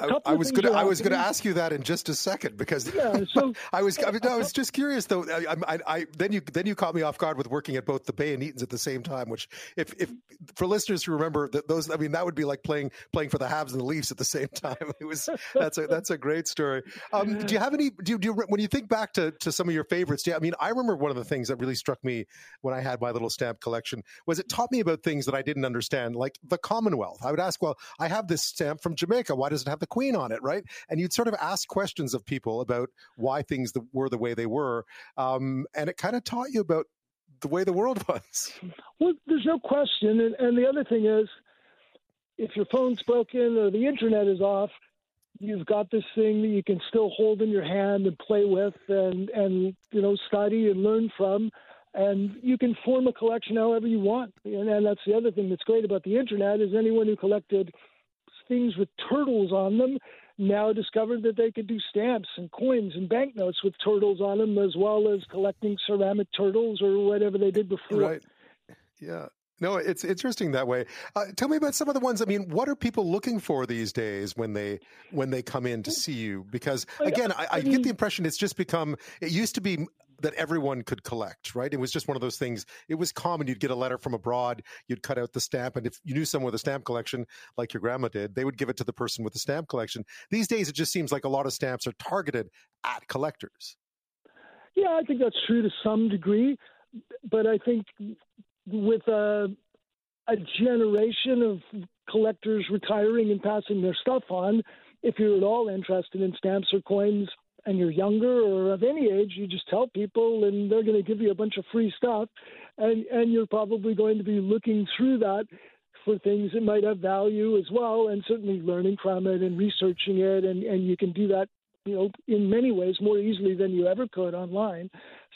I, I, was gonna I was gonna ask you that in just a second because yeah, so, [laughs] I was I, mean, no, I [laughs] was just curious though. I, I, I, then you then you caught me off guard with working at both the Bay and Eaton's at the same time. Which if if for listeners who remember that those I mean that would be like playing playing for the Habs and the Leafs at the same [laughs] time. It was that's a that's a great story. Um, do you have any do you, do you, when you think back to to some of your favorites? Yeah, I mean I remember one of the things that really struck me when I had my little stamp collection was it taught me about things that I didn't understand, like the Commonwealth. I would ask, well, I have this stamp from Jamaica. Why does have the Queen on it, right? And you'd sort of ask questions of people about why things were the way they were, um, and it kind of taught you about the way the world [laughs] was. Well, there's no question, and, and the other thing is, if your phone's broken or the internet is off, you've got this thing that you can still hold in your hand and play with and and you know study and learn from and you can form a collection however you want and, and that's the other thing that's great about the internet is anyone who collected things with turtles on them now discovered that they could do stamps and coins and banknotes with turtles on them, as well as collecting ceramic turtles or whatever they did before. Right. Yeah. No, it's interesting that way. Uh, tell me about some of the ones. I mean, what are people looking for these days when they when they come in to see you? Because again, I, I get the impression it's just become. It used to be that everyone could collect, right? It was just one of those things. It was common. You'd get a letter from abroad, you'd cut out the stamp, and if you knew someone with a stamp collection, like your grandma did, they would give it to the person with the stamp collection. These days, it just seems like a lot of stamps are targeted at collectors. Yeah, I think that's true to some degree, but I think with a, a generation of collectors retiring and passing their stuff on, if you're at all interested in stamps or coins, and you're younger or of any age, you just tell people, and they're going to give you a bunch of free stuff, and and you're probably going to be looking through that for things that might have value as well, and certainly learning from it and researching it, and and you can do that, you know, in many ways more easily than you ever could online.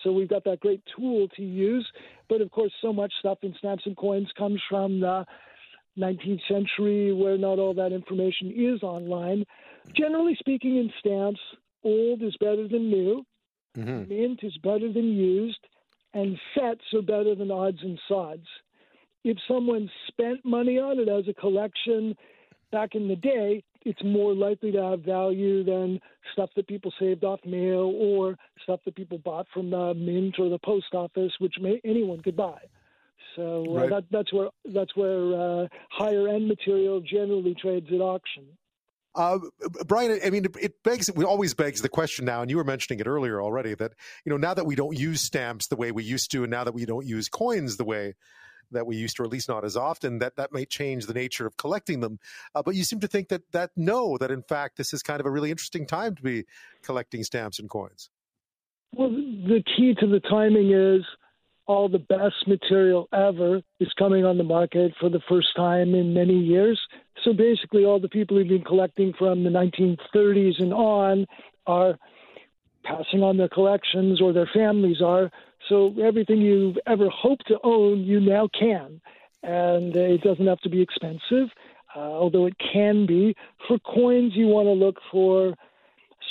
So we've got that great tool to use, but of course, so much stuff in stamps and coins comes from the 19th century where not all that information is online. Generally speaking, in stamps, old is better than new, mm-hmm. mint is better than used, and sets are better than odds and sods. If someone spent money on it as a collection back in the day, it's more likely to have value than stuff that people saved off mail or stuff that people bought from the mint or the post office, which may, anyone could buy. So uh, right. that, that's where that's where uh, higher end material generally trades at auction. Uh, Brian, I mean, it begs, it always begs the question now, and you were mentioning it earlier already that, you know, now that we don't use stamps the way we used to, and now that we don't use coins the way that we used to, or at least not as often, that that may change the nature of collecting them. Uh, but you seem to think that, that no, that in fact, this is kind of a really interesting time to be collecting stamps and coins. Well, the key to the timing is all the best material ever is coming on the market for the first time in many years. So basically, all the people who've been collecting from the 1930s and on are passing on their collections, or their families are. So everything you've ever hoped to own, you now can. And it doesn't have to be expensive, uh, although it can be. For coins, you want to look for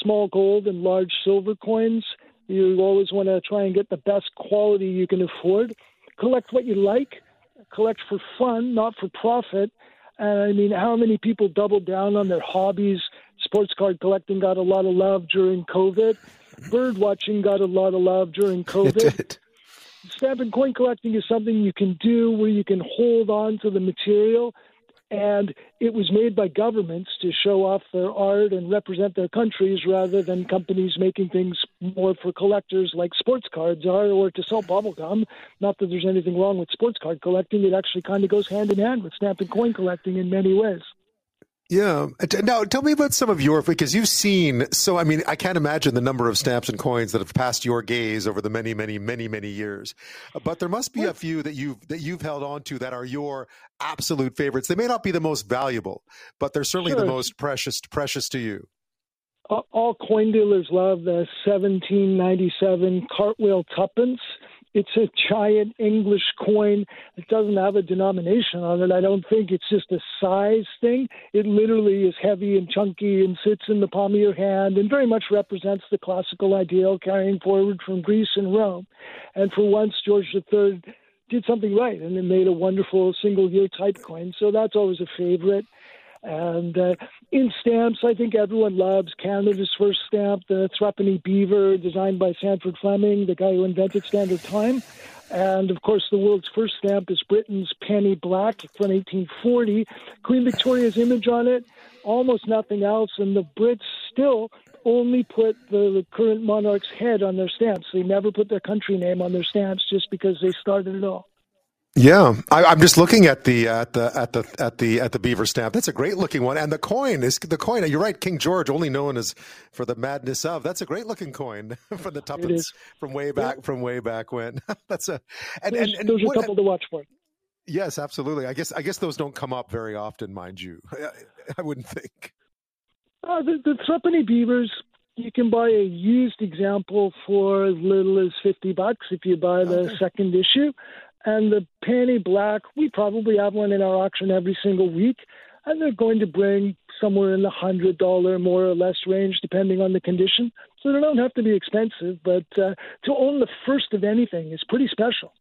small gold and large silver coins. You always want to try and get the best quality you can afford. Collect what you like, collect for fun, not for profit. And I mean, how many people doubled down on their hobbies? Sports card collecting got a lot of love during COVID. Bird watching got a lot of love during [laughs] COVID. Stamp and coin collecting is something you can do where you can hold on to the material and it was made by governments to show off their art and represent their countries rather than companies making things more for collectors like sports cards are or to sell bubblegum. Not that there's anything wrong with sports card collecting, it actually kind of goes hand in hand with stamp and coin collecting in many ways. Yeah. Uh, now, tell me about some of your because you've seen. So, I mean, I can't imagine the number of stamps and coins that have passed your gaze over the many, many, many, many years. Uh, but there must be a few that you've that you've held on to that are your absolute favorites. They may not be the most valuable, but they're certainly sure. the most precious precious to you. All coin dealers love the 1797 cartwheel tuppence. It's a giant English coin. It doesn't have a denomination on it. I don't think it's just a size thing. It literally is heavy and chunky and sits in the palm of your hand and very much represents the classical ideal carrying forward from Greece and Rome. And for once, George III did something right and it made a wonderful single year type coin. So that's always a favorite. And uh, in stamps, I think everyone loves Canada's first stamp, the Threepenny Beaver, designed by Sandford Fleming, the guy who invented Standard Time. And of course, the world's first stamp is Britain's Penny Black from 1840. Queen Victoria's image on it, almost nothing else. And the Brits still only put the current monarch's head on their stamps. They never put their country name on their stamps just because they started it all. Yeah, I, am just looking at the at the at the at the at the beaver stamp. That's a great looking one, and the coin is the coin. You're right, King George, only known as for the madness of. That's a great looking coin [laughs] from the tuppence from way back yeah. from way back when. [laughs] That's a and there's, and, and there's what, a couple to watch for. Yes, absolutely. I guess I guess those don't come up very often, mind you. [laughs] I, I wouldn't think. Uh, the, the threepenny beavers you can buy a used example for as little as 50 bucks if you buy the okay. second issue. And the penny black, we probably have one in our auction every single week. And they're going to bring somewhere in the hundred dollar more or less range, depending on the condition. So they don't have to be expensive, but uh, to own the first of anything is pretty special.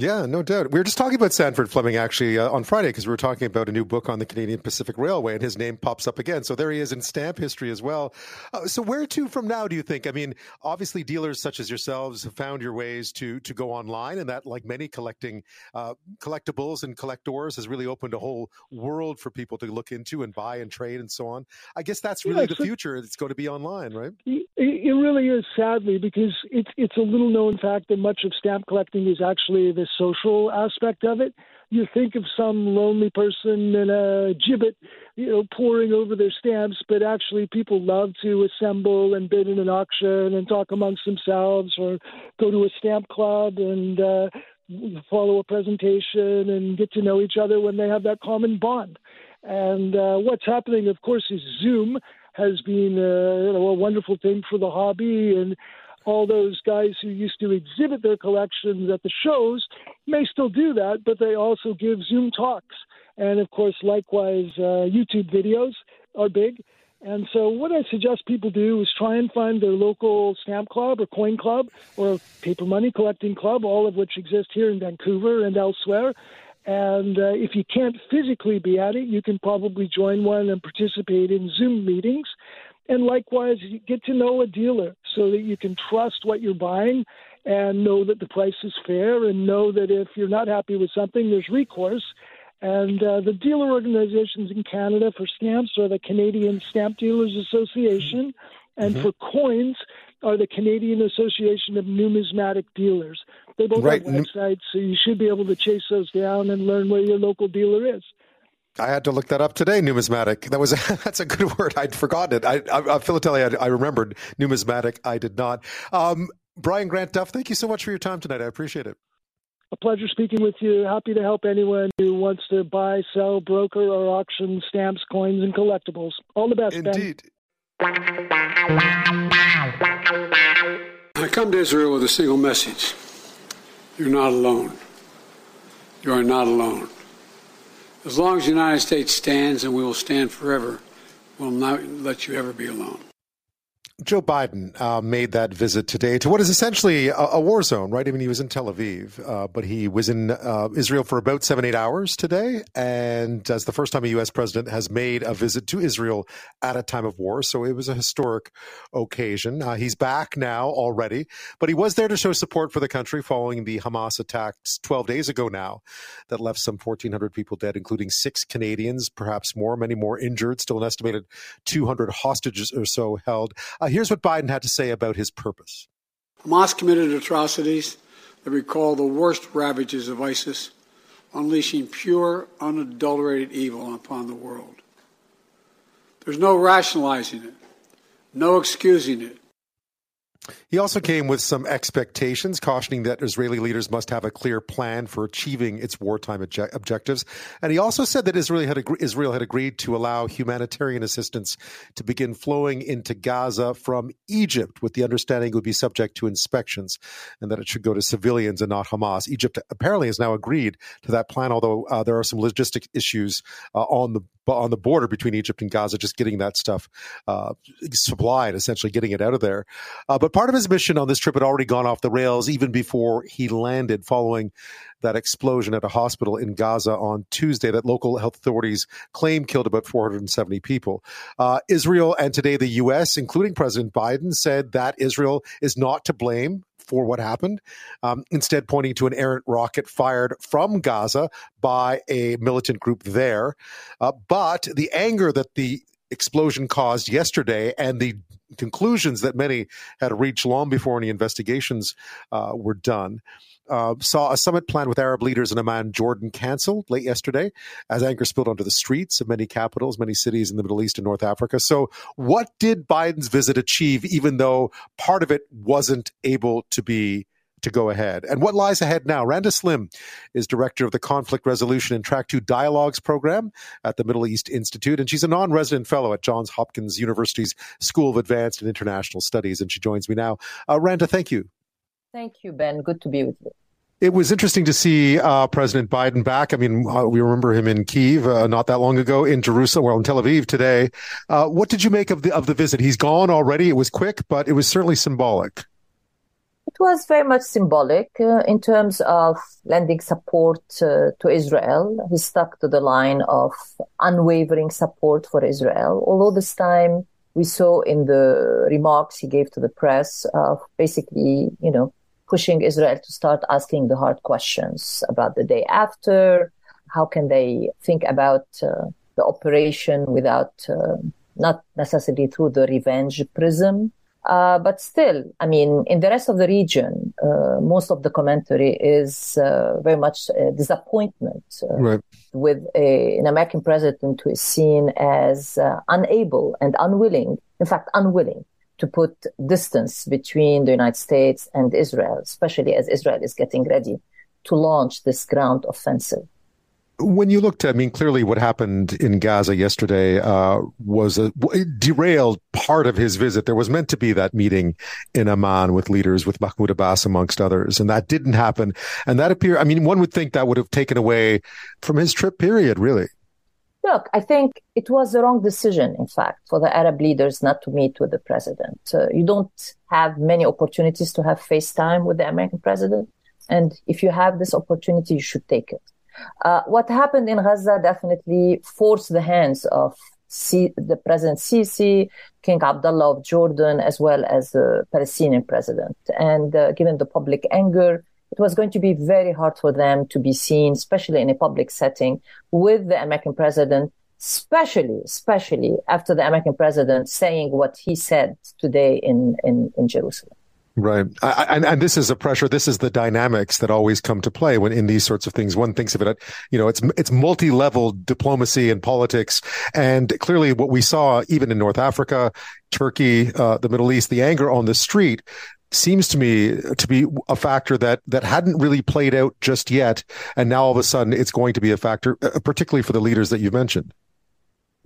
Yeah, no doubt. We were just talking about Sandford Fleming actually uh, on Friday because we were talking about a new book on the Canadian Pacific Railway, and his name pops up again. So there he is in stamp history as well. Uh, so where to from now? Do you think? I mean, obviously, dealers such as yourselves have found your ways to to go online, and that, like many collecting uh, collectibles and collectors, has really opened a whole world for people to look into and buy and trade and so on. I guess that's really yeah, the future. It's going to be online, right? It really is, sadly, because it's it's a little known fact that much of stamp collecting is actually the social aspect of it. You think of some lonely person in a gibbet, you know, poring over their stamps, but actually people love to assemble and bid in an auction and talk amongst themselves or go to a stamp club and uh, follow a presentation and get to know each other when they have that common bond. And uh, what's happening, of course, is Zoom has been uh, you know, a wonderful thing for the hobby and all those guys who used to exhibit their collections at the shows may still do that, but they also give Zoom talks. And of course, likewise, uh, YouTube videos are big. And so, what I suggest people do is try and find their local stamp club or coin club or paper money collecting club, all of which exist here in Vancouver and elsewhere. And uh, if you can't physically be at it, you can probably join one and participate in Zoom meetings. And likewise, get to know a dealer so that you can trust what you're buying and know that the price is fair and know that if you're not happy with something, there's recourse. And uh, the dealer organizations in Canada for stamps are the Canadian Stamp Dealers Association, and mm-hmm. for coins are the Canadian Association of Numismatic Dealers. They both right. have websites, so you should be able to chase those down and learn where your local dealer is. I had to look that up today. Numismatic. That was a, [laughs] that's a good word. I'd forgotten it. I, I, uh, Philately, I, I, remembered numismatic. I did not. Um, Brian Grant Duff, thank you so much for your time tonight. I appreciate it. A pleasure speaking with you. Happy to help anyone who wants to buy, sell, broker, or auction stamps, coins, and collectibles. All the best. Indeed. Ben. I come to Israel with a single message. You're not alone. You are not alone. As long as the United States stands, and we will stand forever, we'll not let you ever be alone. Joe Biden uh, made that visit today to what is essentially a, a, war zone, right? I mean, he was in Tel Aviv, uh, but he was in uh, Israel for about seven, eight hours today. And as the first time a U.S. president has made a visit to Israel at a time of war. So it was a historic occasion. Uh, he's back now already, but he was there to show support for the country following the Hamas attacks 12 days ago now that left some 1,400 people dead, including six Canadians, perhaps more, many more injured, still an estimated 200 hostages or so held. Here's what Biden had to say about his purpose. Hamas committed atrocities that recall the worst ravages of ISIS, unleashing pure, unadulterated evil upon the world. There's no rationalizing it, no excusing it, he also came with some expectations, cautioning that Israeli leaders must have a clear plan for achieving its wartime obje- objectives. And he also said that Israel had, ag- Israel had agreed to allow humanitarian assistance to begin flowing into Gaza from Egypt, with the understanding it would be subject to inspections and that it should go to civilians and not Hamas. Egypt apparently has now agreed to that plan, although uh, there are some logistic issues uh, on the on the border between Egypt and Gaza, just getting that stuff uh, supplied, essentially getting it out of there. Uh, but part of his mission on this trip had already gone off the rails even before he landed, following that explosion at a hospital in Gaza on Tuesday that local health authorities claim killed about 470 people. Uh, Israel and today the U.S., including President Biden, said that Israel is not to blame for what happened, um, instead pointing to an errant rocket fired from Gaza by a militant group there. Uh, but the anger that the explosion caused yesterday and the conclusions that many had reached long before any investigations uh, were done. Uh, saw a summit planned with Arab leaders in Amman, Jordan, canceled late yesterday as anger spilled onto the streets of many capitals, many cities in the Middle East and North Africa. So, what did Biden's visit achieve, even though part of it wasn't able to be to go ahead. And what lies ahead now? Randa Slim is director of the Conflict Resolution and Track 2 Dialogues program at the Middle East Institute, and she's a non resident fellow at Johns Hopkins University's School of Advanced and International Studies. And she joins me now. Uh, Randa, thank you. Thank you, Ben. Good to be with you. It was interesting to see uh, President Biden back. I mean, uh, we remember him in Kiev uh, not that long ago, in Jerusalem, well, in Tel Aviv today. Uh, what did you make of the of the visit? He's gone already. It was quick, but it was certainly symbolic. It was very much symbolic uh, in terms of lending support uh, to Israel. He stuck to the line of unwavering support for Israel, although this time we saw in the remarks he gave to the press of basically, you know, pushing Israel to start asking the hard questions about the day after. How can they think about uh, the operation without uh, not necessarily through the revenge prism? Uh, but still, I mean, in the rest of the region, uh, most of the commentary is uh, very much disappointment uh, right. with a, an American president who is seen as uh, unable and unwilling, in fact, unwilling to put distance between the United States and Israel, especially as Israel is getting ready to launch this ground offensive. When you looked, I mean, clearly what happened in Gaza yesterday uh, was a derailed part of his visit. There was meant to be that meeting in Amman with leaders, with Mahmoud Abbas amongst others, and that didn't happen. And that appeared, I mean, one would think that would have taken away from his trip period, really. Look, I think it was the wrong decision, in fact, for the Arab leaders not to meet with the president. Uh, you don't have many opportunities to have FaceTime with the American president. And if you have this opportunity, you should take it. Uh, what happened in Gaza definitely forced the hands of C- the President Sisi, King Abdullah of Jordan, as well as the Palestinian president. And uh, given the public anger, it was going to be very hard for them to be seen, especially in a public setting, with the American president, especially, especially after the American president saying what he said today in, in, in Jerusalem. Right. I, and, and this is a pressure. This is the dynamics that always come to play when in these sorts of things. One thinks of it, you know, it's, it's multi-level diplomacy and politics. And clearly what we saw even in North Africa, Turkey, uh, the Middle East, the anger on the street seems to me to be a factor that that hadn't really played out just yet and now all of a sudden it's going to be a factor uh, particularly for the leaders that you mentioned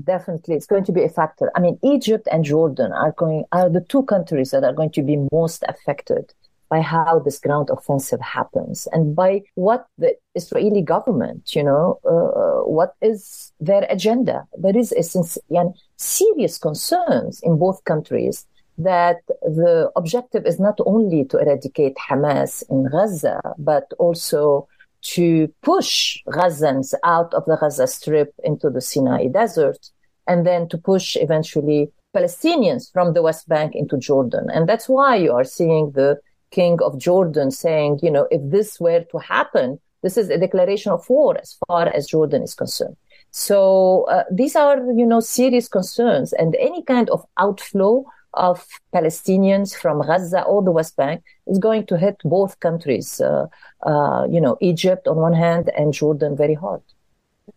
definitely it's going to be a factor. I mean, Egypt and Jordan are going are the two countries that are going to be most affected by how this ground offensive happens and by what the Israeli government, you know, uh, what is their agenda. There is a sincere, serious concerns in both countries that the objective is not only to eradicate Hamas in Gaza, but also to push Gazans out of the Gaza Strip into the Sinai Desert, and then to push eventually Palestinians from the West Bank into Jordan. And that's why you are seeing the king of Jordan saying, you know, if this were to happen, this is a declaration of war as far as Jordan is concerned. So uh, these are, you know, serious concerns, and any kind of outflow of Palestinians from Gaza or the West Bank is going to hit both countries, uh, uh, you know, Egypt on one hand and Jordan very hard.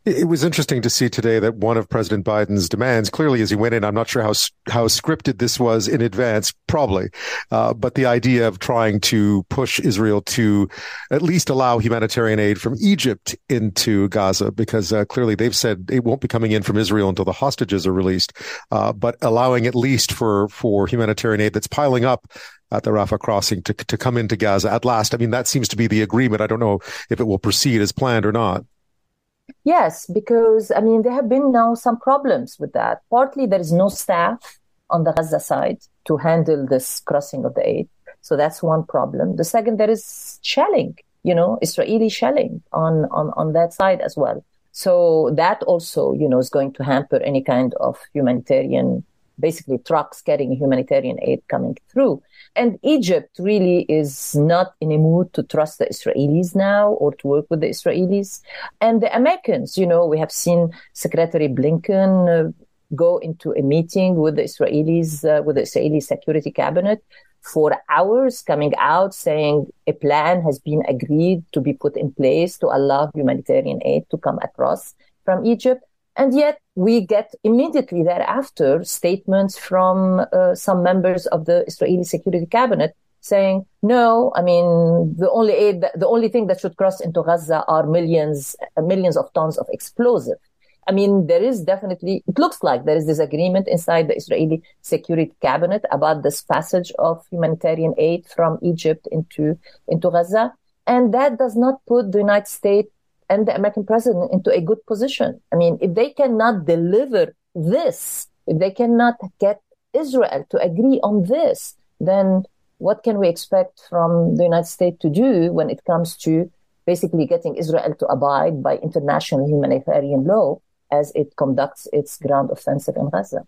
It was interesting to see today that one of President Biden's demands, clearly as he went in, I'm not sure how how scripted this was in advance, probably, uh, but the idea of trying to push Israel to at least allow humanitarian aid from Egypt into Gaza, because uh, clearly they've said it won't be coming in from Israel until the hostages are released, uh, but allowing at least for for humanitarian aid that's piling up at the Rafah crossing to to come into Gaza at last. I mean, that seems to be the agreement. I don't know if it will proceed as planned or not. Yes, because I mean, there have been now some problems with that. Partly there is no staff on the Gaza side to handle this crossing of the aid. So that's one problem. The second, there is shelling, you know, Israeli shelling on, on, on that side as well. So that also, you know, is going to hamper any kind of humanitarian, basically trucks carrying humanitarian aid coming through. And Egypt really is not in a mood to trust the Israelis now or to work with the Israelis. And the Americans, you know, we have seen Secretary Blinken uh, go into a meeting with the Israelis, uh, with the Israeli Security Cabinet for hours, coming out saying a plan has been agreed to be put in place to allow humanitarian aid to come across from Egypt. And yet we get immediately thereafter statements from uh, some members of the Israeli security cabinet saying, no, I mean, the only aid, the only thing that should cross into Gaza are millions, uh, millions of tons of explosive. I mean, there is definitely, it looks like there is disagreement inside the Israeli security cabinet about this passage of humanitarian aid from Egypt into, into Gaza. And that does not put the United States and the American president into a good position. I mean, if they cannot deliver this, if they cannot get Israel to agree on this, then what can we expect from the United States to do when it comes to basically getting Israel to abide by international humanitarian law as it conducts its ground offensive in Gaza?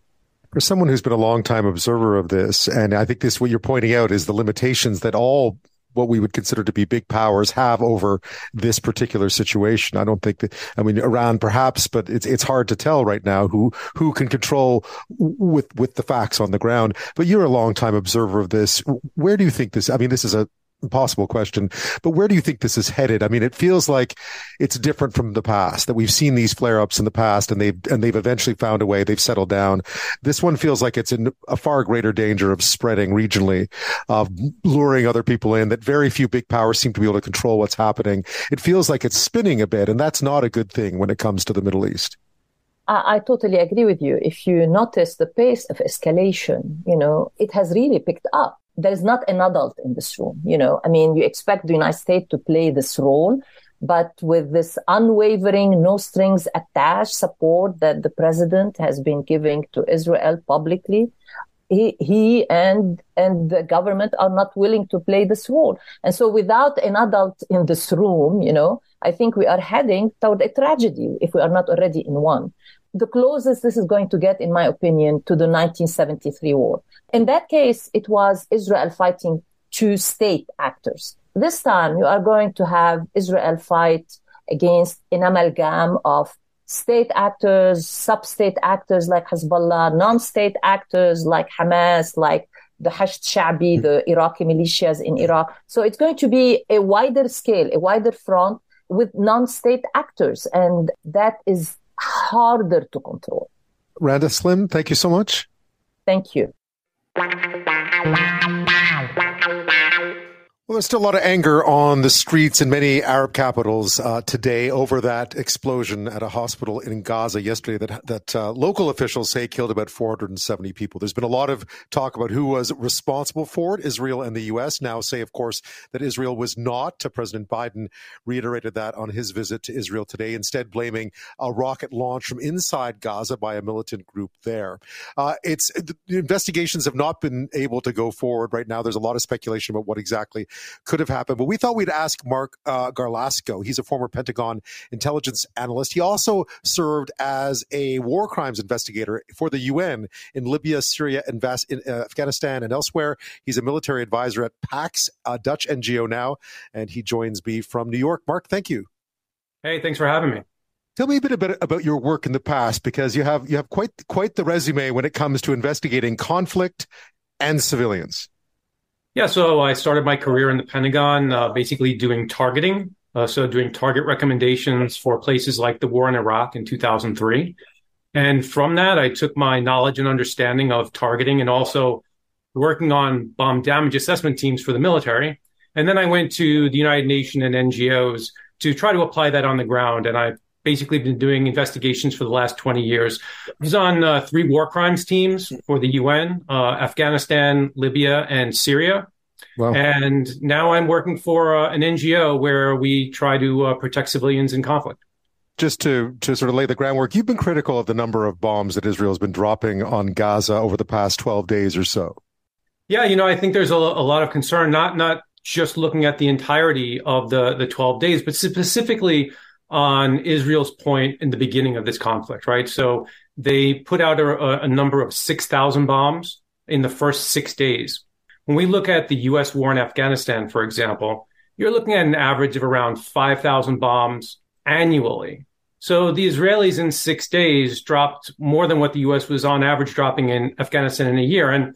For someone who's been a long time observer of this, and I think this what you're pointing out is the limitations that all what we would consider to be big powers have over this particular situation. I don't think that I mean Iran perhaps, but it's it's hard to tell right now who who can control with with the facts on the ground. But you're a long time observer of this. Where do you think this? I mean, this is a impossible question, but where do you think this is headed? I mean, it feels like it's different from the past that we've seen these flare ups in the past and they've, and they've eventually found a way. They've settled down. This one feels like it's in a far greater danger of spreading regionally, of luring other people in that very few big powers seem to be able to control what's happening. It feels like it's spinning a bit and that's not a good thing when it comes to the Middle East. I, I totally agree with you. If you notice the pace of escalation, you know, it has really picked up there is not an adult in this room. You know, I mean, you expect the United States to play this role, but with this unwavering, no strings attached support that the president has been giving to Israel publicly, he, he and and the government are not willing to play this role. And so without an adult in this room, you know, I think we are heading toward a tragedy if we are not already in one the closest this is going to get, in my opinion, to the 1973 war. In that case, it was Israel fighting two state actors. This time, you are going to have Israel fight against an amalgam of state actors, sub-state actors like Hezbollah, non-state actors like Hamas, like the Hashd Sha'bi, the hmm. Iraqi militias in Iraq. So it's going to be a wider scale, a wider front with non-state actors. And that is harder to control. Randa Slim, thank you so much. Thank you. Well, there's still a lot of anger on the streets in many Arab capitals uh, today over that explosion at a hospital in Gaza yesterday that that uh, local officials say killed about 470 people. There's been a lot of talk about who was responsible for it. Israel and the U.S. now say, of course, that Israel was not. President Biden reiterated that on his visit to Israel today, instead blaming a rocket launch from inside Gaza by a militant group there. Uh, it's the investigations have not been able to go forward right now. There's a lot of speculation about what exactly could have happened. But we thought we'd ask Marc uh, Garlasco. He's a former Pentagon intelligence analyst. He also served as a war crimes investigator for the UN in Libya, Syria, and in, uh, Afghanistan, and elsewhere. He's a military advisor at PAX, a Dutch NGO now, and he joins me from New York. Marc, thank you. Hey, thanks for having me. Tell me a bit about, about your work in the past because you have you have quite quite the resume when it comes to investigating conflict and civilians. Yeah, so I started my career in the Pentagon, uh, basically doing targeting. Uh, so doing target recommendations for places like the war in Iraq in 2003. And from that, I took my knowledge and understanding of targeting and also working on bomb damage assessment teams for the military. And then I went to the United Nations and NGOs to try to apply that on the ground. And I've basically been doing investigations for the last 20 years. I was on uh, three war crimes teams for the UN, uh, Afghanistan, Libya, and Syria. Wow. And now I'm working for uh, an NGO where we try to uh, protect civilians in conflict. Just to, to sort of lay the groundwork, you've been critical of the number of bombs that Israel has been dropping on Gaza over the past 12 days or so. Yeah, you know, I think there's a, a lot of concern, not not just looking at the entirety of the, the 12 days, but specifically on Israel's point in the beginning of this conflict, right? So they put out a, a number of 6,000 bombs in the first six days. When we look at the US war in Afghanistan, for example, you're looking at an average of around 5,000 bombs annually. So the Israelis in six days dropped more than what the US was on average dropping in Afghanistan in a year. And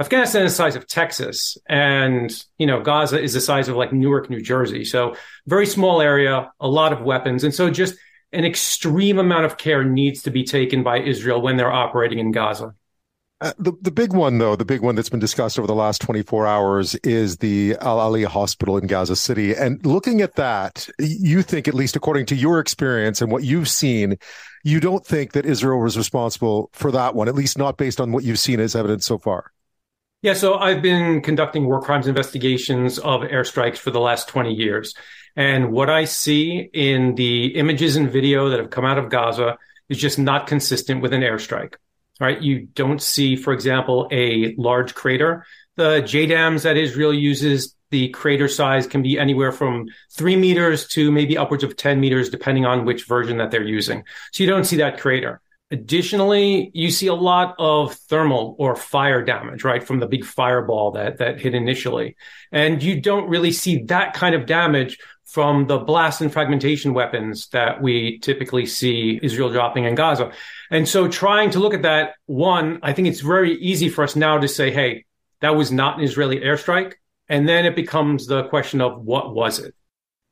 Afghanistan is the size of Texas, and you know Gaza is the size of like Newark, New Jersey. So very small area, a lot of weapons, and so just an extreme amount of care needs to be taken by Israel when they're operating in Gaza. Uh, the the big one though, the big one that's been discussed over the last 24 hours is the Al Ahli hospital in Gaza City. And looking at that, you think at least according to your experience and what you've seen, you don't think that Israel was responsible for that one, at least not based on what you've seen as evidence so far. Yeah, so I've been conducting war crimes investigations of airstrikes for the last 20 years. And what I see in the images and video that have come out of Gaza is just not consistent with an airstrike. Right? You don't see, for example, a large crater The JDAMs that Israel uses, the crater size can be anywhere from three meters to maybe upwards of 10 meters, depending on which version that they're using. So you don't see that crater. Additionally, you see a lot of thermal or fire damage, right, from the big fireball that, that hit initially. And you don't really see that kind of damage from the blast and fragmentation weapons that we typically see Israel dropping in Gaza. And so trying to look at that, one, I think it's very easy for us now to say, hey, that was not an Israeli airstrike. And then it becomes the question of what was it?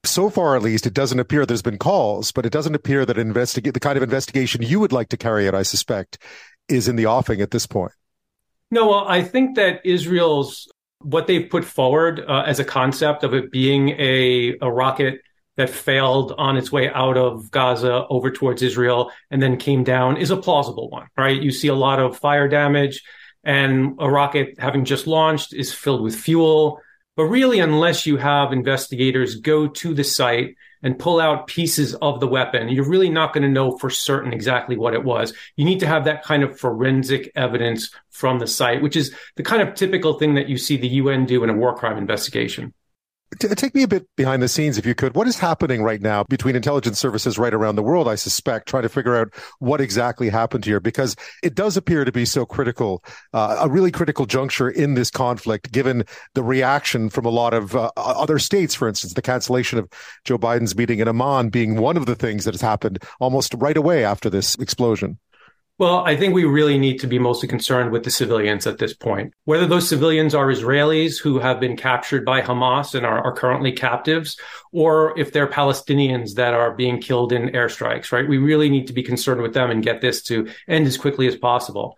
So far at least, it doesn't appear there's been calls, but it doesn't appear that investigate the kind of investigation you would like to carry out, I suspect, is in the offing at this point. No, well, I think that Israel's what they've put forward uh, as a concept of it being a, a rocket that failed on its way out of Gaza over towards Israel and then came down is a plausible one, right? You see a lot of fire damage and a rocket having just launched is filled with fuel. But really, unless you have investigators go to the site and pull out pieces of the weapon, you're really not going to know for certain exactly what it was. You need to have that kind of forensic evidence from the site, which is the kind of typical thing that you see the UN do in a war crime investigation. Take me a bit behind the scenes, if you could. What is happening right now between intelligence services right around the world, I suspect, trying to figure out what exactly happened here? Because it does appear to be so critical, uh, a really critical juncture in this conflict, given the reaction from a lot of uh, other states, for instance, the cancellation of Joe Biden's meeting in Amman being one of the things that has happened almost right away after this explosion. Well, I think we really need to be mostly concerned with the civilians at this point. Whether those civilians are Israelis who have been captured by Hamas and are, are, currently captives, or if they're Palestinians that are being killed in airstrikes, right? We really need to be concerned with them and get this to end as quickly as possible.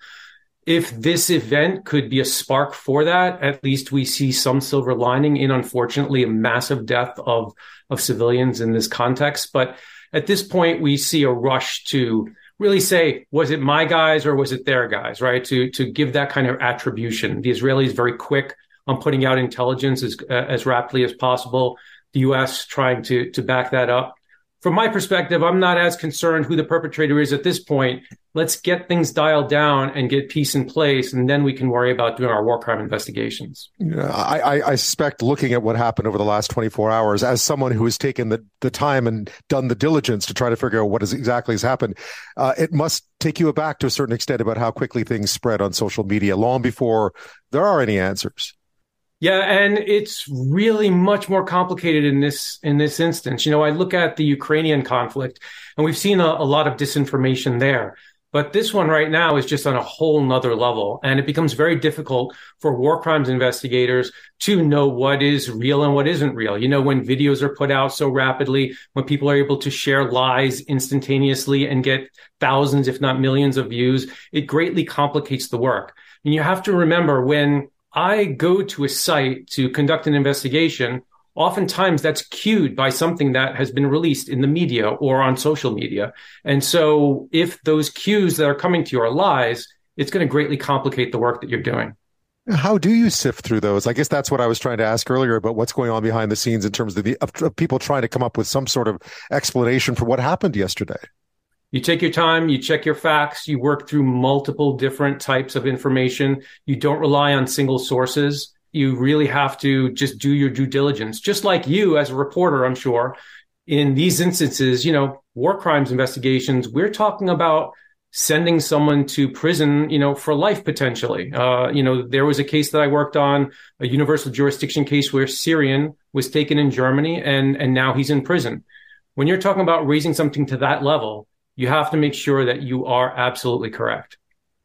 If this event could be a spark for that, at least we see some silver lining in, unfortunately, a massive death of, of civilians in this context. But at this point, we see a rush to really say, was it my guys or was it their guys, right? To, to give that kind of attribution. The Israelis very quick on putting out intelligence as, uh, as rapidly as possible. The U.S. trying to, to back that up from my perspective, I'm not as concerned who the perpetrator is at this point. Let's get things dialed down and get peace in place, and then we can worry about doing our war crime investigations. Yeah, I, I, suspect looking at what happened over the last 24 hours, as someone who has taken the, the time and done the diligence to try to figure out what is exactly has happened, uh, it must take you aback to a certain extent about how quickly things spread on social media long before there are any answers. Yeah, and it's really much more complicated in this in this instance. You know, I look at the Ukrainian conflict, and we've seen a, a, lot of disinformation there. But this one right now is just on a whole nother level, and it becomes very difficult for war crimes investigators to know what is real and what isn't real. You know, when videos are put out so rapidly, when people are able to share lies instantaneously and get thousands, if not millions, of views, it greatly complicates the work. And you have to remember when I go to a site to conduct an investigation, oftentimes that's cued by something that has been released in the media or on social media. And so if those cues that are coming to you are lies, it's going to greatly complicate the work that you're doing. How do you sift through those? I guess that's what I was trying to ask earlier about what's going on behind the scenes in terms of the of, people trying to come up with some sort of explanation for what happened yesterday you take your time, you check your facts, you work through multiple different types of information. You don't rely on single sources. You really have to just do your due diligence, just like you as a reporter, I'm sure. In these instances, you know, war crimes investigations, we're talking about sending someone to prison, you know, for life potentially. Uh, you know, there was a case that I worked on, a universal jurisdiction case where Syrian was taken in Germany and, and now he's in prison. When you're talking about raising something to that level, you have to make sure that you are absolutely correct.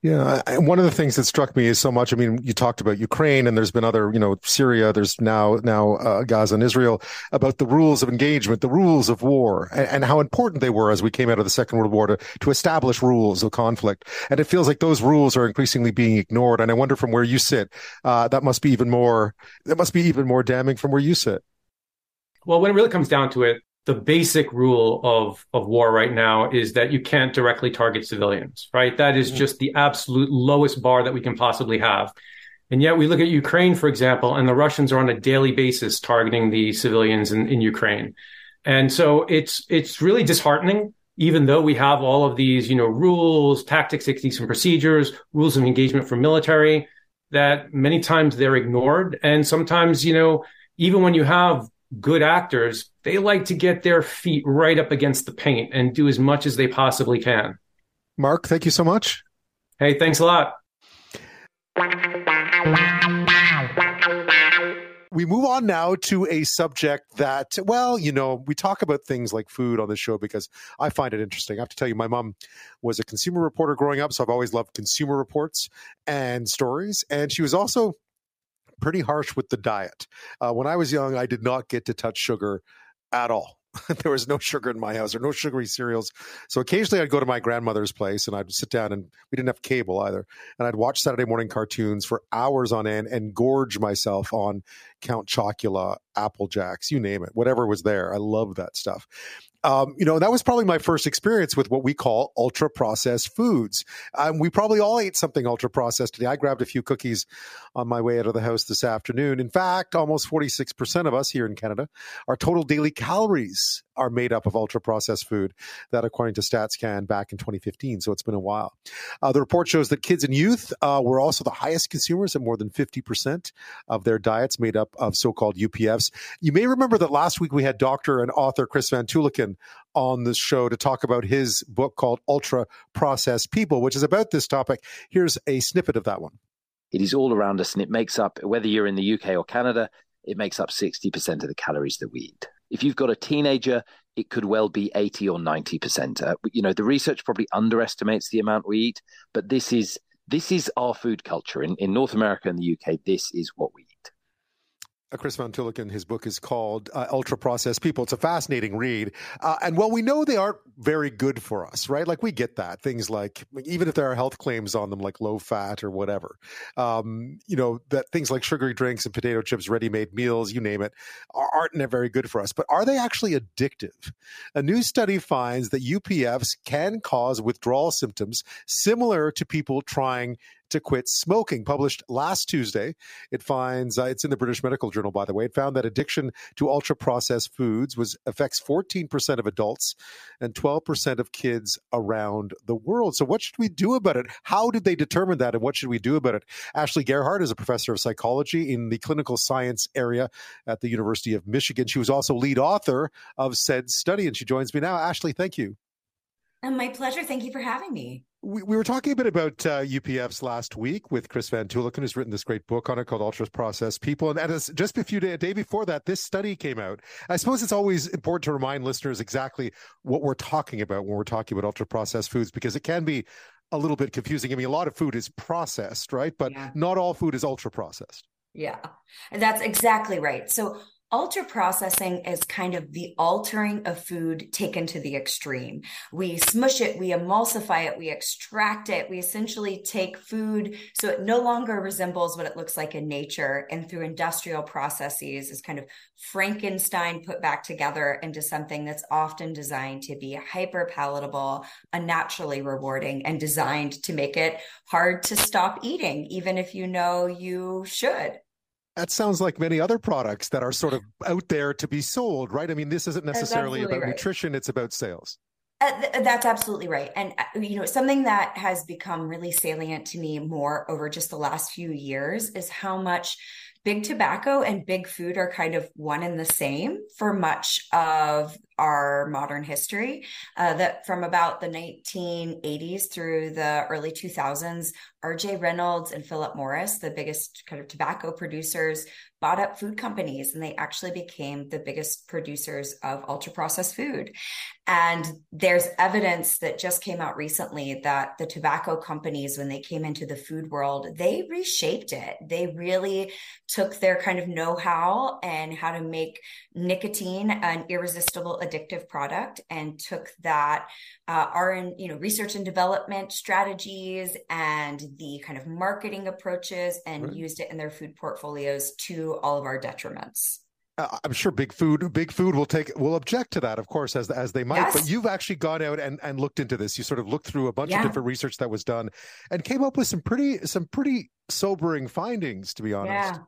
Yeah, one of the things that struck me is so much. I mean, you talked about Ukraine, and there's been other, you know, Syria. There's now now uh, Gaza and Israel about the rules of engagement, the rules of war, and, and, how important they were as we came out of the Second World War to to establish rules of conflict. And it feels like those rules are increasingly being ignored. And I wonder, from where you sit, uh, that must be even more. That must be even more damning from where you sit. Well, when it really comes down to it, the basic rule of of war right now is that you can't directly target civilians, right? That is mm-hmm. just the absolute lowest bar that we can possibly have. And yet we look at Ukraine, for example, and the Russians are on a daily basis targeting the civilians in, in Ukraine. And so it's it's really disheartening, even though we have all of these, you know, rules, tactics, techniques, and procedures, rules of engagement for military. that many times they're ignored. And sometimes, you know, even when you have good actors, they like to get their feet right up against the paint and do as much as they possibly can. Marc, thank you so much. Hey, thanks a lot. We move on now to a subject that, well, you know, we talk about things like food on the show because I find it interesting. I have to tell you, my mom was a consumer reporter growing up, so I've always loved consumer reports and stories. And she was also pretty harsh with the diet. Uh, when I was young, I did not get to touch sugar at all. [laughs] there was no sugar in my house or no sugary cereals. So occasionally I'd go to my grandmother's place and I'd sit down and we didn't have cable either. And I'd watch Saturday morning cartoons for hours on end and gorge myself on Count Chocula, Apple Jacks, you name it, whatever was there. I love that stuff um, you know, that was probably my first experience with what we call ultra processed foods. Um, we probably all ate something ultra processed today. I grabbed a few cookies on my way out of the house this afternoon. In fact, almost 46% of us here in Canada, our total daily calories are made up of ultra processed food. That, according to StatsCan back in 2015. So it's been a while. Uh, the report shows that kids and youth uh, were also the highest consumers at more than 50% of their diets made up of so called UPFs. You may remember that last week we had doctor and author Chris Van On the show to talk about his book called Ultra Processed People, which is about this topic. Here's a snippet of that one. It is all around us and it makes up, whether you're in the UK or Canada, it makes up 60% of the calories that we eat. If you've got a teenager, it could well be 80 or 90%. Uh, you know, the research probably underestimates the amount we eat, but this is this is our food culture. In, in North America and the UK, this is what we eat. Uh, Chris Van his book is called uh, Ultra Processed People. It's a fascinating read. Uh, and while we know they aren't very good for us, right? Like we get that. Things like, even if there are health claims on them, like low fat or whatever, um, you know, that things like sugary drinks and potato chips, ready made meals, you name it, aren't very good for us. But are they actually addictive? A new study finds that UPFs can cause withdrawal symptoms similar to people trying to quit smoking. Published last Tuesday, it finds uh, it's in the British Medical Journal, by the way. It found that addiction to ultra processed foods was affects 14% of adults and 12% of kids around the world. So, what should we do about it? How did they determine that, and what should we do about it? Ashley Gearhardt is a professor of psychology in the clinical science area at the University of Michigan. She was also lead author of said study, and she joins me now. Ashley, thank you. And my pleasure. Thank you for having me we, we were talking a bit about uh, UPFs last week with Chris Van Tulleken, who's written this great book on it called Ultra Processed People. And, and just a few day, a day before that, this study came out. I suppose it's always important to remind listeners exactly what we're talking about when we're talking about ultra processed foods, because it can be a little bit confusing. I mean, a lot of food is processed, right? But yeah. not all food is ultra processed. Yeah, and that's exactly right. So Ultra processing is kind of the altering of food taken to the extreme. We smush it, we emulsify it, we extract it, we essentially take food so it no longer resembles what it looks like in nature. And through industrial processes, is kind of Frankenstein put back together into something that's often designed to be hyper palatable, unnaturally rewarding, and designed to make it hard to stop eating, even if you know you should. That sounds like many other products that are sort of out there to be sold, right? I mean, this isn't necessarily about right. nutrition, it's about sales. Uh, th- that's absolutely right. And, uh, you know, something that has become really salient to me more over just the last few years is how much big tobacco and big food are kind of one and the same for much of our modern history. Uh, that from about the 1980s through the early 2000s, RJ Reynolds and Philip Morris, the biggest kind of tobacco producers, bought up food companies and they actually became the biggest producers of ultra processed food. And there's evidence that just came out recently that the tobacco companies, when they came into the food world, they reshaped it. They really took their kind of know how and how to make nicotine an irresistible addictive product and took that uh, you know research and development strategies and the kind of marketing approaches and right. used it in their food portfolios to all of our detriments I'm sure big food, big food will take will object to that, of course, as as they might. Yes. But you've actually gone out and, and looked into this. You sort of looked through a bunch yeah. of different research that was done, and came up with some pretty some pretty sobering findings. To be honest, yeah.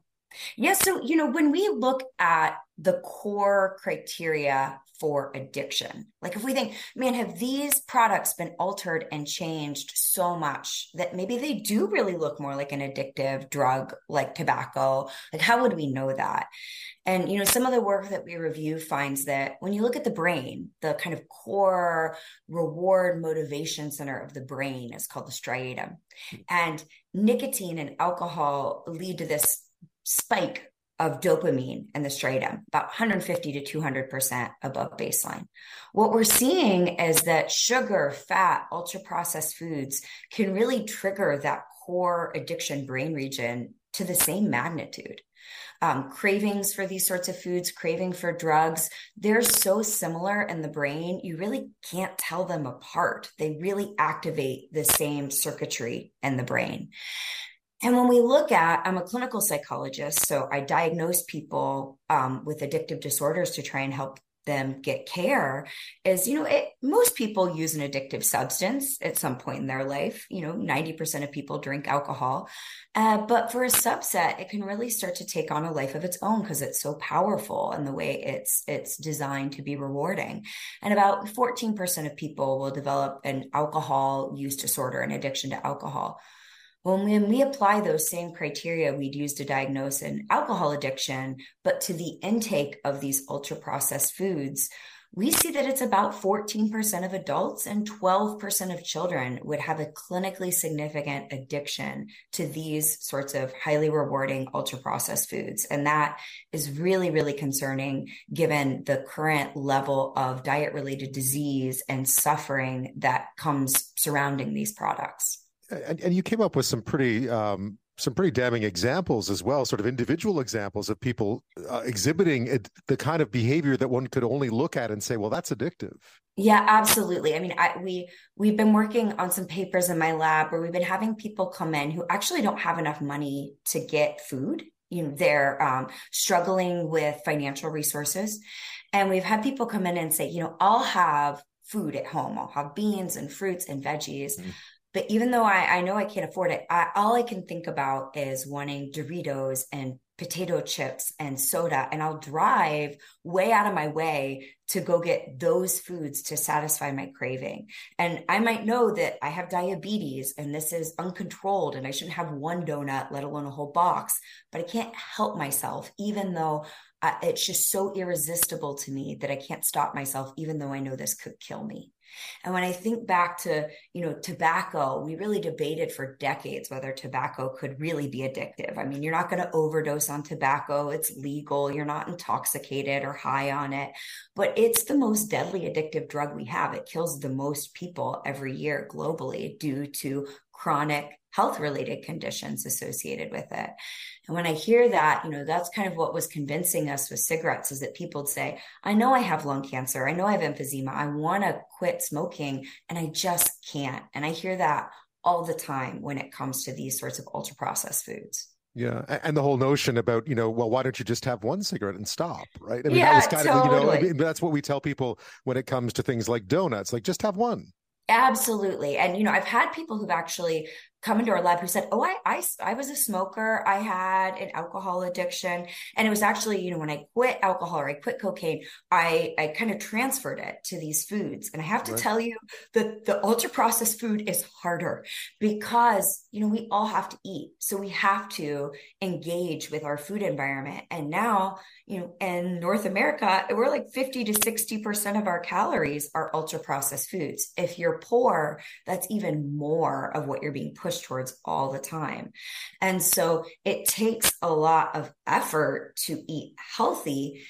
Yeah. So, you know, when we look at the core criteria for addiction, like if we think, man, have these products been altered and changed so much that maybe they do really look more like an addictive drug like tobacco? Like, how would we know that? And, you know, some of the work that we review finds that when you look at the brain, the kind of core reward motivation center of the brain is called the striatum. Hmm. And nicotine and alcohol lead to this spike of dopamine in the striatum, about 150 to 200% above baseline. What we're seeing is that sugar, fat, ultra processed foods can really trigger that core addiction brain region to the same magnitude. Um, cravings for these sorts of foods, craving for drugs, they're so similar in the brain, you really can't tell them apart. They really activate the same circuitry in the brain. And when we look at, I'm a clinical psychologist, so I diagnose people um, with addictive disorders to try and help them get care is you know it, most people use an addictive substance at some point in their life. You know 90% of people drink alcohol. Uh, but for a subset it can really start to take on a life of its own because it's so powerful and the way it's it's designed to be rewarding. And about 14% of people will develop an alcohol use disorder an addiction to alcohol when we apply those same criteria we'd use to diagnose an alcohol addiction, but to the intake of these ultra processed foods, we see that it's about 14% of adults and 12% of children would have a clinically significant addiction to these sorts of highly rewarding ultra processed foods. And that is really, really concerning given the current level of diet related disease and suffering that comes surrounding these products and, and you came up with some pretty um, some pretty damning examples as well, sort of individual examples of people uh, exhibiting it, the kind of behavior that one could only look at and say, "Well, that's addictive." Yeah, absolutely. I mean, I, we we've been working on some papers in my lab where we've been having people come in who actually don't have enough money to get food. You know, they're um, struggling with financial resources, and we've had people come in and say, you know, I'll have food at home. I'll have beans and fruits and veggies. Mm but even though I, I know I can't afford it, I, all I can think about is wanting Doritos and potato chips and soda. And I'll drive way out of my way to go get those foods to satisfy my craving. And I might know that I have diabetes and this is uncontrolled and I shouldn't have one donut, let alone a whole box, but I can't help myself, even though it's just so irresistible to me that I can't stop myself, even though I know this could kill me. And when I think back to, you know, tobacco, we really debated for decades whether tobacco could really be addictive. I mean, you're not going to overdose on tobacco. It's legal. You're not intoxicated or high on it, but it's the most deadly addictive drug we have. It kills the most people every year globally due to chronic health related conditions associated with it. And when I hear that, you know, that's kind of what was convincing us with cigarettes is that people would say, I know I have lung cancer. I know I have emphysema. I want to quit smoking and I just can't. And I hear that all the time when it comes to these sorts of ultra processed foods. Yeah, and the whole notion about you know, well, why don't you just have one cigarette and stop, right? I mean, yeah, that was kind totally. of you know, I mean, that's what we tell people when it comes to things like donuts, like just have one. Absolutely. And, you know, I've had people who've actually come into our lab who said, Oh, I, I, I was a smoker. I had an alcohol addiction. And it was actually, you know, when I quit alcohol or I quit cocaine, I, I kind of transferred it to these foods. And I have to right. tell you that the ultra processed food is harder because, you know, we all have to eat. So we have to engage with our food environment. And now, you know, in North America, we're like 50 to 60% of our calories are ultra processed foods. If you're poor, that's even more of what you're being put push towards all the time. And so it takes a lot of effort to eat healthy.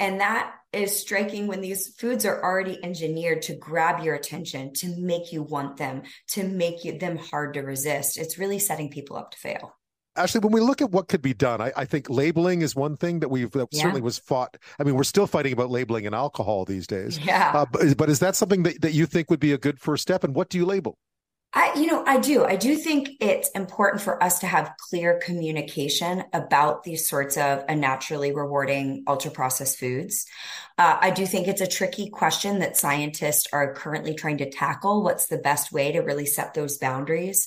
And that is striking when these foods are already engineered to grab your attention, to make you want them, to make you, them hard to resist. It's really setting people up to fail. Actually, when we look at what could be done, I, I think labeling is one thing that we've that yeah. certainly was fought. I mean, we're still fighting about labeling and alcohol these days. Yeah. Uh, but, but, is that something that, that you think would be a good first step? And what do you label? I, you know, I do. I do think it's important for us to have clear communication about these sorts of unnaturally rewarding ultra processed foods. Uh, I do think it's a tricky question that scientists are currently trying to tackle. What's the best way to really set those boundaries?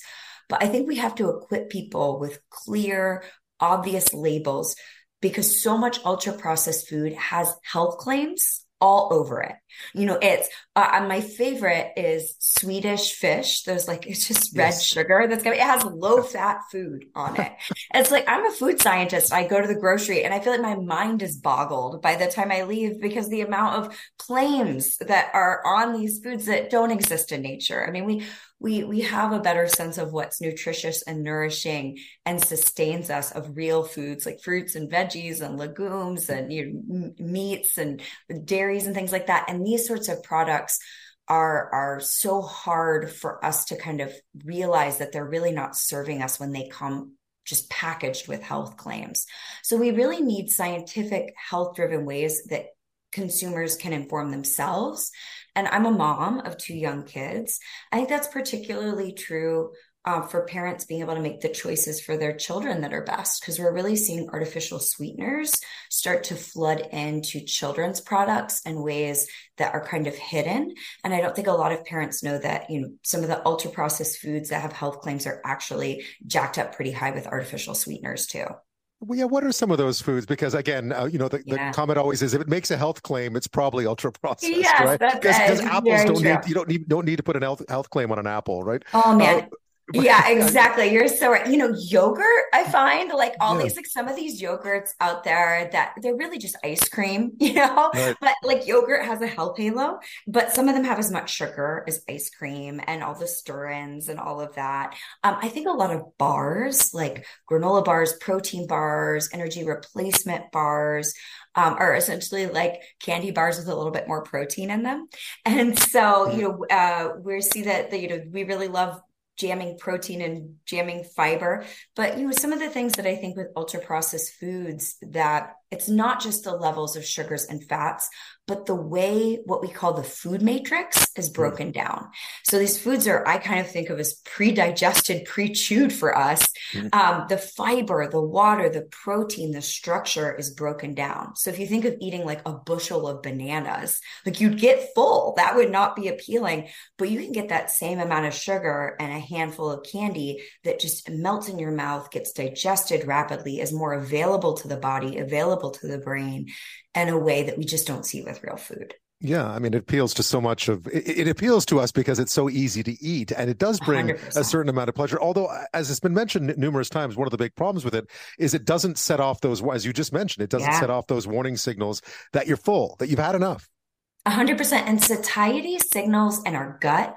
But I think we have to equip people with clear obvious labels because so much ultra processed food has health claims all over it. You know, it's uh, my favorite is Swedish fish. There's like it's just red yes. sugar that's gonna it has low fat food on it. [laughs] it's like I'm a food scientist. I go to the grocery and I feel like my mind is boggled by the time I leave because the amount of claims that are on these foods that don't exist in nature. I mean, we we we have a better sense of what's nutritious and nourishing and sustains us of real foods like fruits and veggies and legumes and you know, meats and dairies and things like that and these sorts of products are are so hard for us to kind of realize that they're really not serving us when they come just packaged with health claims. So we really need scientific health driven ways that consumers can inform themselves and I'm a mom of two young kids. I think that's particularly true uh, for parents being able to make the choices for their children that are best because we're really seeing artificial sweeteners start to flood into children's products in ways that are kind of hidden and i don't think a lot of parents know that you know some of the ultra processed foods that have health claims are actually jacked up pretty high with artificial sweeteners too well, yeah, what are some of those foods? Because again, uh, you know, the, yeah. the, comment always is if it makes a health claim, it's probably ultra processed, yes, right? Because apples don't true. need you don't need don't need to put an health health claim on an apple, right? Oh man, uh, [laughs] yeah, exactly. You're so right. You know, yogurt, I find like all yeah. these, like some of these yogurts out there that they're really just ice cream, [laughs] you know, right. but like yogurt has a health halo, but some of them have as much sugar as ice cream and all the sterins and all of that. Um, I think a lot of bars, like granola bars, protein bars, energy replacement bars, um, are essentially like candy bars with a little bit more protein in them. And so, you know, uh, we see that, the, you know, we really love jamming protein and jamming fiber. But you know, some of the things that I think with ultra processed foods that it's not just the levels of sugars and fats, but the way what we call the food matrix is hmm. broken down. So these foods are, I kind of think of as pre-digested, pre-chewed for us. Mm-hmm. Um, the fiber, the water, the protein, the structure is broken down. So if you think of eating like a bushel of bananas, like you'd get full, that would not be appealing, but you can get that same amount of sugar and a handful of candy that just melts in your mouth, gets digested rapidly, is more available to the body, available to the brain in a way that we just don't see with real food. Yeah, I mean, it appeals to so much of it, it, appeals to us because it's so easy to eat and it does bring 100%. a certain amount of pleasure. Although, as it's been mentioned numerous times, one of the big problems with it is it doesn't set off those, as you just mentioned, it doesn't yeah. set off those warning signals that you're full, that you've had enough. 100%. And satiety signals in our gut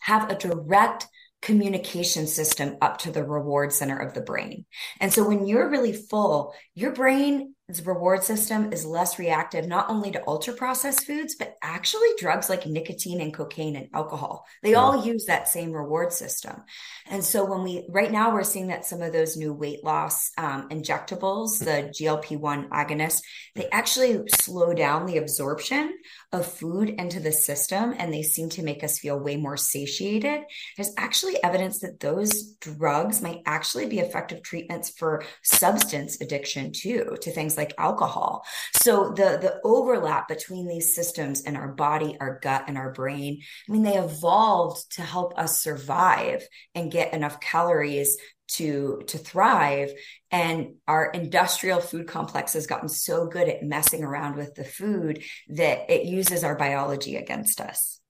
have a direct communication system up to the reward center of the brain. And so when you're really full, your brain its reward system is less reactive not only to ultra processed foods, but actually drugs like nicotine and cocaine and alcohol. They yeah. all use that same reward system. And so when we, right now, we're seeing that some of those new weight loss um, injectables, the GLP 1 agonists, they actually slow down the absorption of food into the system and they seem to make us feel way more satiated. There's actually evidence that those drugs might actually be effective treatments for substance addiction too, to things like alcohol. So the the overlap between these systems and our body, our gut, and our brain, I mean, they evolved to help us survive and get enough calories to to thrive and our industrial food complex has gotten so good at messing around with the food that it uses our biology against us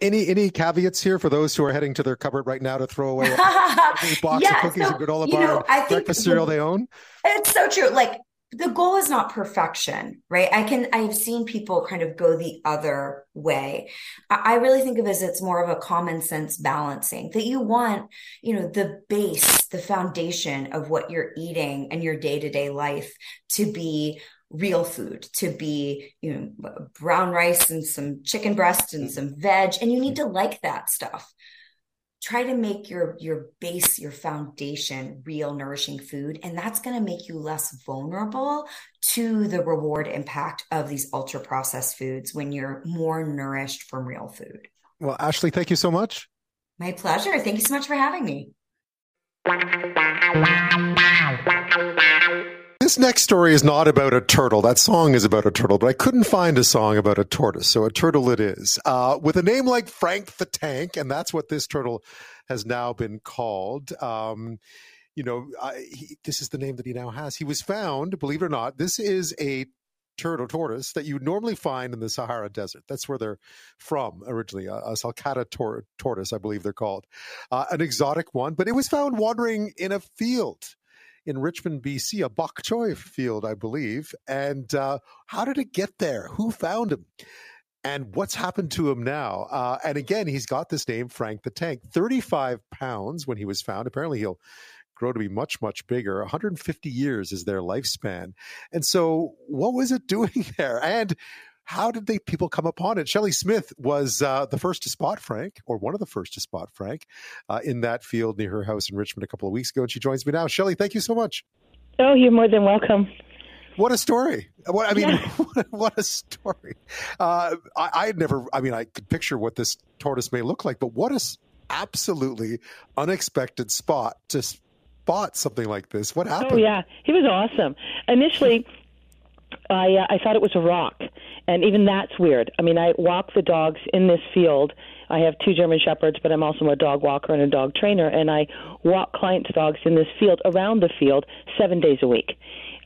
any any caveats here for those who are heading to their cupboard right now to throw away [laughs] a box yeah, of cookies so, and granola bar know, breakfast cereal they own? It's so true. Like the goal is not perfection, right? I can, I've seen people kind of go the other way. I really think of it as it's more of a common sense balancing that you want, you know, the base, the foundation of what you're eating and your day to day life to be real food to be you know brown rice and some chicken breast and mm. some veg and you need to like that stuff try to make your your base your foundation real nourishing food and that's going to make you less vulnerable to the reward impact of these ultra processed foods when you're more nourished from real food. Well ashley thank you so much. My pleasure. Thank you so much for having me this next story is not about a turtle. That song is about a turtle, but I couldn't find a song about a tortoise, so a turtle it is. Uh, with a name like Frank the Tank, and that's what this turtle has now been called. Um, you know, I, he, this is the name that he now has. He was found, believe it or not, this is a turtle tortoise that you normally find in the Sahara Desert. That's where they're from originally, a, a sulcata tor- tortoise, I believe they're called, uh, an exotic one. But it was found wandering in a field in Richmond, BC, a bok choy field, I believe. And uh, how did it get there? Who found him? And what's happened to him now? Uh, and again, he's got this name, Frank the Tank. 35 pounds when he was found. Apparently, he'll grow to be much, much bigger. 150 years is their lifespan. And so, what was it [laughs] doing there? And how did they people come upon it? Shelley Smith was uh, the first to spot Frank, or one of the first to spot Frank, uh, in that field near her house in Richmond a couple of weeks ago, and she joins me now. Shelley, thank you so much. Oh, you're more than welcome. What a story! What I mean, yeah. [laughs] what a story! Uh, I, I had never. I mean, I could picture what this tortoise may look like, but what a absolutely unexpected spot to spot something like this. What happened? Oh yeah, he was awesome. Initially, I uh, I thought it was a rock, and even that's weird. I mean, I walk the dogs in this field. I have two German shepherds, but I'm also a dog walker and a dog trainer, and I walk clients' dogs in this field around the field seven days a week.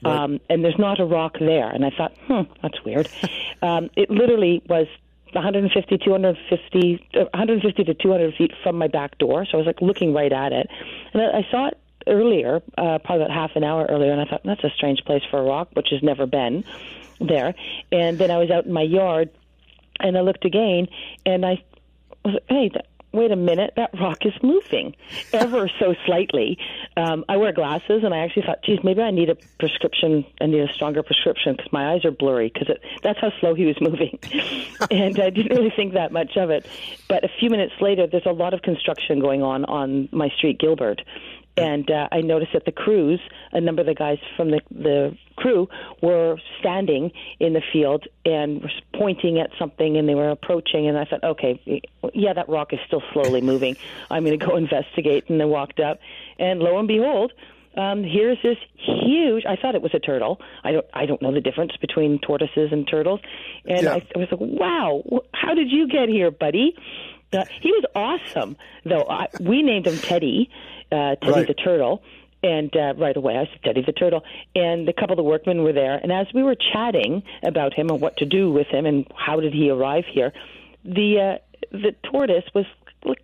Right. Um, and there's not a rock there, and I thought, hmm, that's weird. [laughs] um, it literally was 150, 250, 150 to 200 feet from my back door, so I was like looking right at it, and I, I saw it earlier, uh, probably about half an hour earlier, and I thought that's a strange place for a rock, which has never been there. And then I was out in my yard, and I looked again, and I was like, hey. That, wait a minute, that rock is moving ever so slightly. Um, I wear glasses, and I actually thought, geez, maybe I need a prescription. I need a stronger prescription because my eyes are blurry because that's how slow he was [laughs] moving. [laughs] and I didn't really think that much of it. But a few minutes later, there's a lot of construction going on on my street, Gilbert and uh, I noticed that the crews, a number of the guys from the the crew, were standing in the field and were pointing at something, and they were approaching. And I thought, okay, yeah, that rock is still slowly moving. I'm going to go [laughs] investigate. And I walked up, and lo and behold, um, here's this huge. I thought it was a turtle. I don't. I don't know the difference between tortoises and turtles. And yeah. I, I was like, wow, how did you get here, buddy? Uh, he was awesome, though. I, we named him Teddy, uh, Teddy right. the turtle. And uh, right away, I said Teddy the turtle, and a couple of the workmen were there. And as we were chatting about him and what to do with him and how did he arrive here, the uh, the tortoise was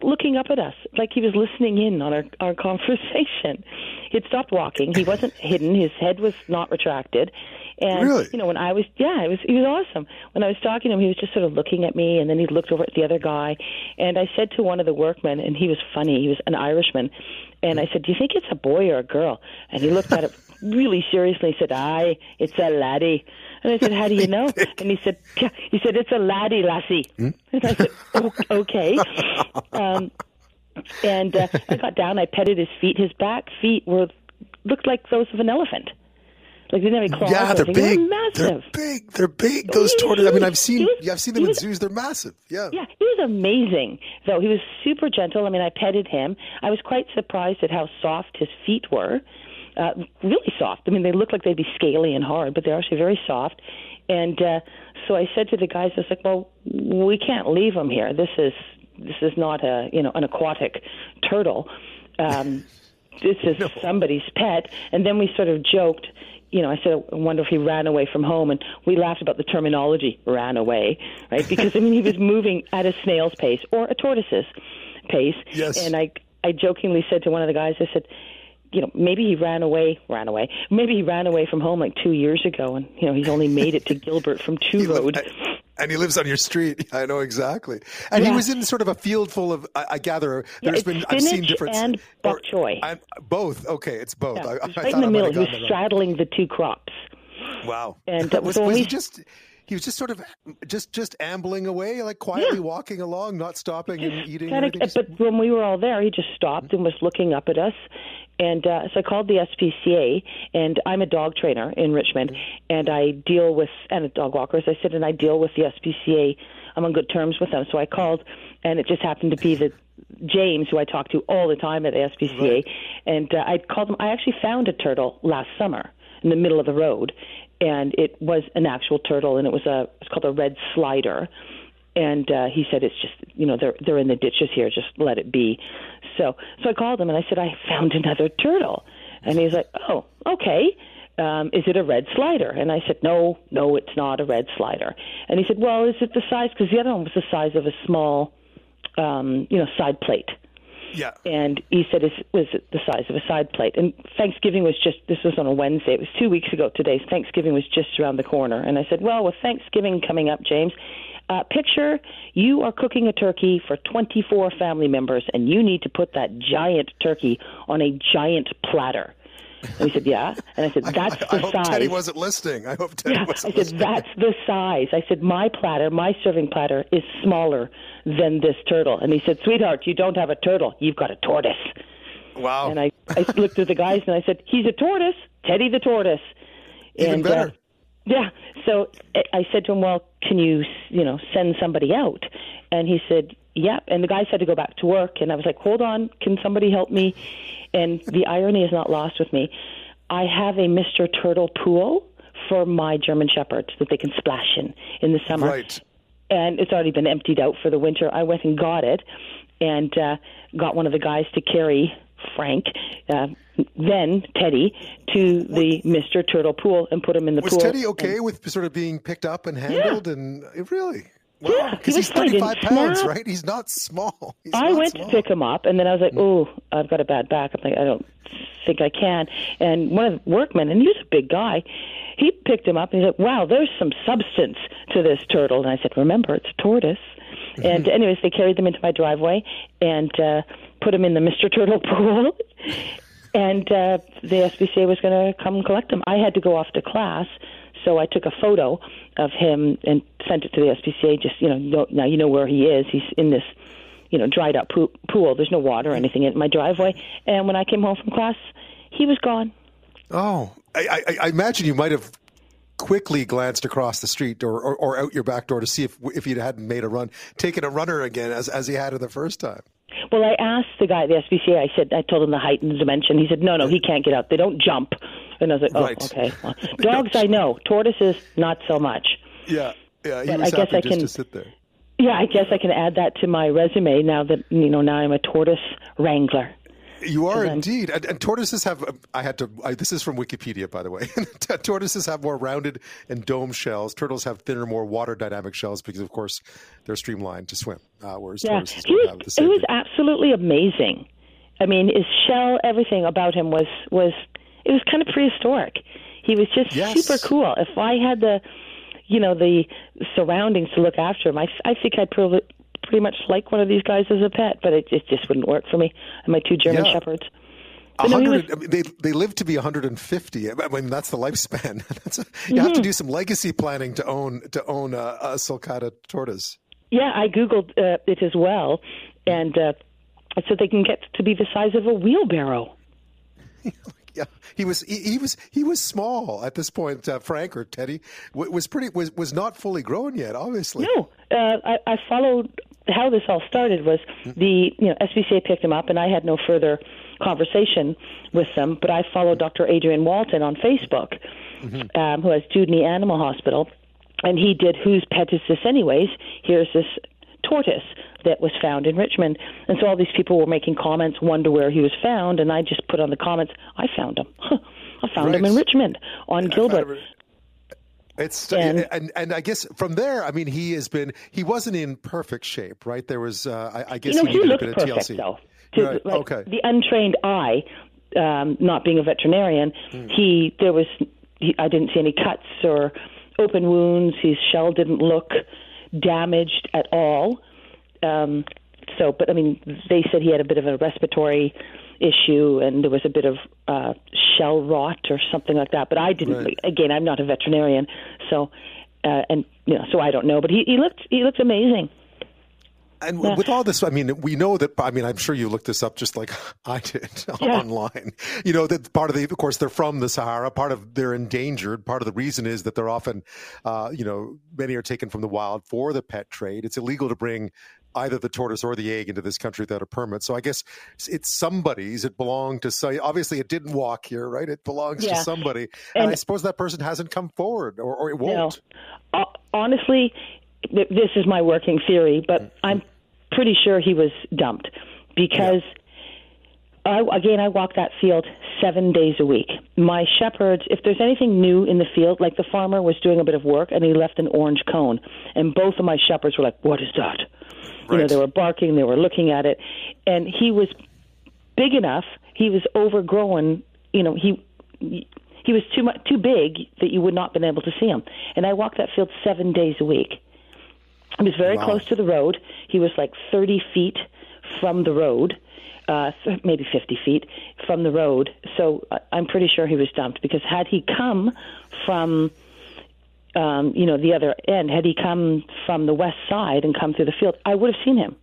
looking up at us like he was listening in on our, our [laughs] conversation. He'd stopped walking. He wasn't hidden. His head was not retracted. And really? you know, when I was yeah, it was he was awesome. When I was talking to him, he was just sort of looking at me, and then he looked over at the other guy. And I said to one of the workmen, and he was funny. He was an Irishman, and I said, "Do you think it's a boy or a girl?" And he looked at it [laughs] really seriously. He said, "Aye, it's a laddie." And I said, "How do you know?" [laughs] And he said, "He said it's a laddie, lassie." Hmm? [laughs] And I said, "Okay." Um, and uh, I got down. I petted his feet. His back feet were looked like those of an elephant. Like they didn't have any claws. Yeah, they're big. They're massive. They're big. They're big. Those tortoises. I mean, I've seen. Was, I've seen them in zoos. They're massive. Yeah. Yeah, he was amazing. Though he was super gentle. I mean, I petted him. I was quite surprised at how soft his feet were. Uh, really soft. I mean, they look like they'd be scaly and hard, but they're actually very soft. And uh, so I said to the guys, I was like, "Well, we can't leave them here. This is this is not a you know an aquatic turtle. Um, [laughs] this is no. somebody's pet." And then we sort of joked you know, I said, I wonder if he ran away from home. And we laughed about the terminology, ran away, right? Because, I mean, he was [laughs] moving at a snail's pace or a tortoise's pace. Yes. And I, I jokingly said to one of the guys, I said, you know, maybe he ran away, ran away. Maybe he ran away from home like two years ago, and you know, he's only made it to [laughs] Gilbert from Two Road. and he lives on your street. [laughs] I know exactly. And yeah. he was in sort of a field full of. I, I gather there's yeah, been I've seen different and bok choy. both. Okay, it's both. Yeah, I, I right in the middle. He was straddling the two crops. Wow. And [laughs] uh, was, so was he just? He was just sort of just just ambling away, like quietly walking along, not stopping and eating. Kinda, but when we were all there, he just stopped and was looking up at us. And uh, so I called the SPCA, and I'm a dog trainer in Richmond, and I deal with and a dog walker, as I said, and I deal with the SPCA. I'm on good terms with them, so I called, and it just happened to be that James, who I talk to all the time at the SPCA, right. and uh, I called him. I actually found a turtle last summer in the middle of the road, and it was an actual turtle, and it was a it's called a red slider, and uh, he said it's just you know they're they're in the ditches here, just let it be. So, so I called him and I said, I found another turtle. And he's like, oh, okay. Um, is it a red slider? And I said, no, no, it's not a red slider. And he said, well, is it the size? Because the other one was the size of a small, um, you know, side plate. Yeah. And he said, is, was it the size of a side plate? And Thanksgiving was just, this was on a Wednesday. It was two weeks ago today. Thanksgiving was just around the corner. And I said, well, with Thanksgiving coming up, James, uh, picture you are cooking a turkey for 24 family members, and you need to put that giant turkey on a giant platter. And he said, "Yeah." And I said, [laughs] "That's I, I, the I hope size." Teddy wasn't listening. I hope Teddy yeah, wasn't I said, listening. "That's the size." I said, "My platter, my serving platter, is smaller than this turtle." And he said, "Sweetheart, you don't have a turtle. You've got a tortoise." Wow. And I, I looked at the guys and I said, "He's a tortoise, Teddy the tortoise." Even and, better. Uh, yeah. So I- I said to him, "Well, can you, you know, send somebody out?" And he said, "Yep." And the guys had to go back to work, and I was like, "Hold on, can somebody help me?" And the irony is not lost with me. I have a Mr. Turtle pool for my German shepherds that they can splash in in the summer. Right. And it's already been emptied out for the winter. I went and got it, and uh, got one of the guys to carry Frank, uh, then Teddy, to the Mr. Turtle pool and put him in the Was pool. Teddy okay And- with sort of being picked up and handled? And really? Wow. Yeah, he Because was he's fine. 35 pounds, right? He's not small. [laughs] He's I not went small. to pick him up, and then I was like, "Oh, I've got a bad back." I'm like, "I don't think I can." And one of the workmen, and he was a big guy, he picked him up and he said, "Wow, there's some substance to this turtle." And I said, "Remember, it's a tortoise." And anyways, they carried them into my driveway and uh, put him in the Mr. Turtle [laughs] pool. and uh, the SPCA was going to come collect him. I had to go off to class, so I took a photo of him and sent it to the SPCA. Just you know, now you know where he is. He's in this, you know, dried up poo- pool. There's no water or anything in my driveway. And when I came home from class, he was gone. Oh, I, I, I imagine you might have quickly glanced across the street or, or, or out your back door to see if if he hadn't made a run, taken a runner again as as he had it the first time. Well, I asked the guy at the SPCA. I said, I told him the height and the dimension. He said, No, no, he can't get out. They don't jump. And I was like, Oh, Right. okay. [laughs] Well, dogs, I know. Tortoises, not so much. Yeah, yeah. He But was I guess happy I just can- to sit there. Yeah, I guess I can add that to my resume now that you know now I'm a tortoise wrangler. You are indeed, and, and tortoises have. I had to. I, this is from Wikipedia, by the way. [laughs] tortoises have more rounded and dome shells. Turtles have thinner, more water dynamic shells because, of course, they're streamlined to swim. Uh, whereas Yeah, tortoises he was. have the It same. was absolutely amazing. I mean, his shell, everything about him was was it was kind of prehistoric. He was just Yes. super cool. If I had the, you know, the surroundings to look after him, I I think I'd probably pretty much like one of these guys as a pet, but it, it just wouldn't work for me and my two German Yeah. shepherds. A But no, he. I mean, they they live to be 150. I mean, that's the lifespan. [laughs] that's a, you have to Mm-hmm. do some legacy planning to own to own a, a sulcata tortoise. Yeah, I googled uh, it as well, and uh, said they can get to be the size of a wheelbarrow. [laughs] Yeah, he was he, he was he was small at this point. Uh, Frank or Teddy wa- was pretty was was not fully grown yet. Obviously, No, uh, I, I followed how this all started was the you know SPCA picked him up, and I had no further conversation with them. But I followed Dr. Adrian Walton on Facebook, um, who has Dewdney Animal Hospital, and he did "Whose Pet Is This Anyways?" Here's this tortoise that was found in Richmond, and so all these people were making comments, wonder where he was found, and I just put on the comments, "I found him. [laughs] I found him in Richmond on Gilbert." It's And- and, and I guess from there, I mean, he has been he wasn't in perfect shape, right? There was, uh, I, I guess, you know, he he needed a looked bit of perfect TLC. though. To, Right, like, okay. The untrained eye, um, not being a veterinarian, Hmm. he there was he, I didn't see any cuts or open wounds. His shell didn't look damaged at all. Um, so, but I mean, they said he had a bit of a respiratory issue and there was a bit of uh, shell rot or something like that. But I didn't. Right. Again, I'm not a veterinarian, so uh, and you know, so I don't know. But he, he looked he looked amazing. And Yeah. with all this, I mean, we know that. I mean, I'm sure you looked this up just like [laughs] I did Yeah. online. You know that part of the, of course, they're from the Sahara. Part of they're endangered. Part of the reason is that they're often, uh, you know, many are taken from the wild for the pet trade. It's illegal to bring either the tortoise or the egg into this country without a permit. So I guess it's somebody's. It belonged to so obviously it didn't walk here, right? It belongs Yeah. to somebody, and, And- I suppose that person hasn't come forward, or, or it No. won't. Uh, honestly, th- this is my working theory, but I'm pretty sure he was dumped because I, again, I walk that field seven days a week. My shepherds, if there's anything new in the field, like the farmer was doing a bit of work and he left an orange cone, and both of my shepherds were like, "What is that?" Right. You know, they were barking, they were looking at it, and he was big enough. He was overgrown. You know, he he was too much too big that you would not have been able to see him. And I walked that field seven days a week. He was very wow. close to the road. He was like 30 feet from the road uh, maybe 50 feet from the road. So I'm pretty sure he was dumped because had he come from, um, you know, the other end, had he come from the west side and come through the field, I would have seen him.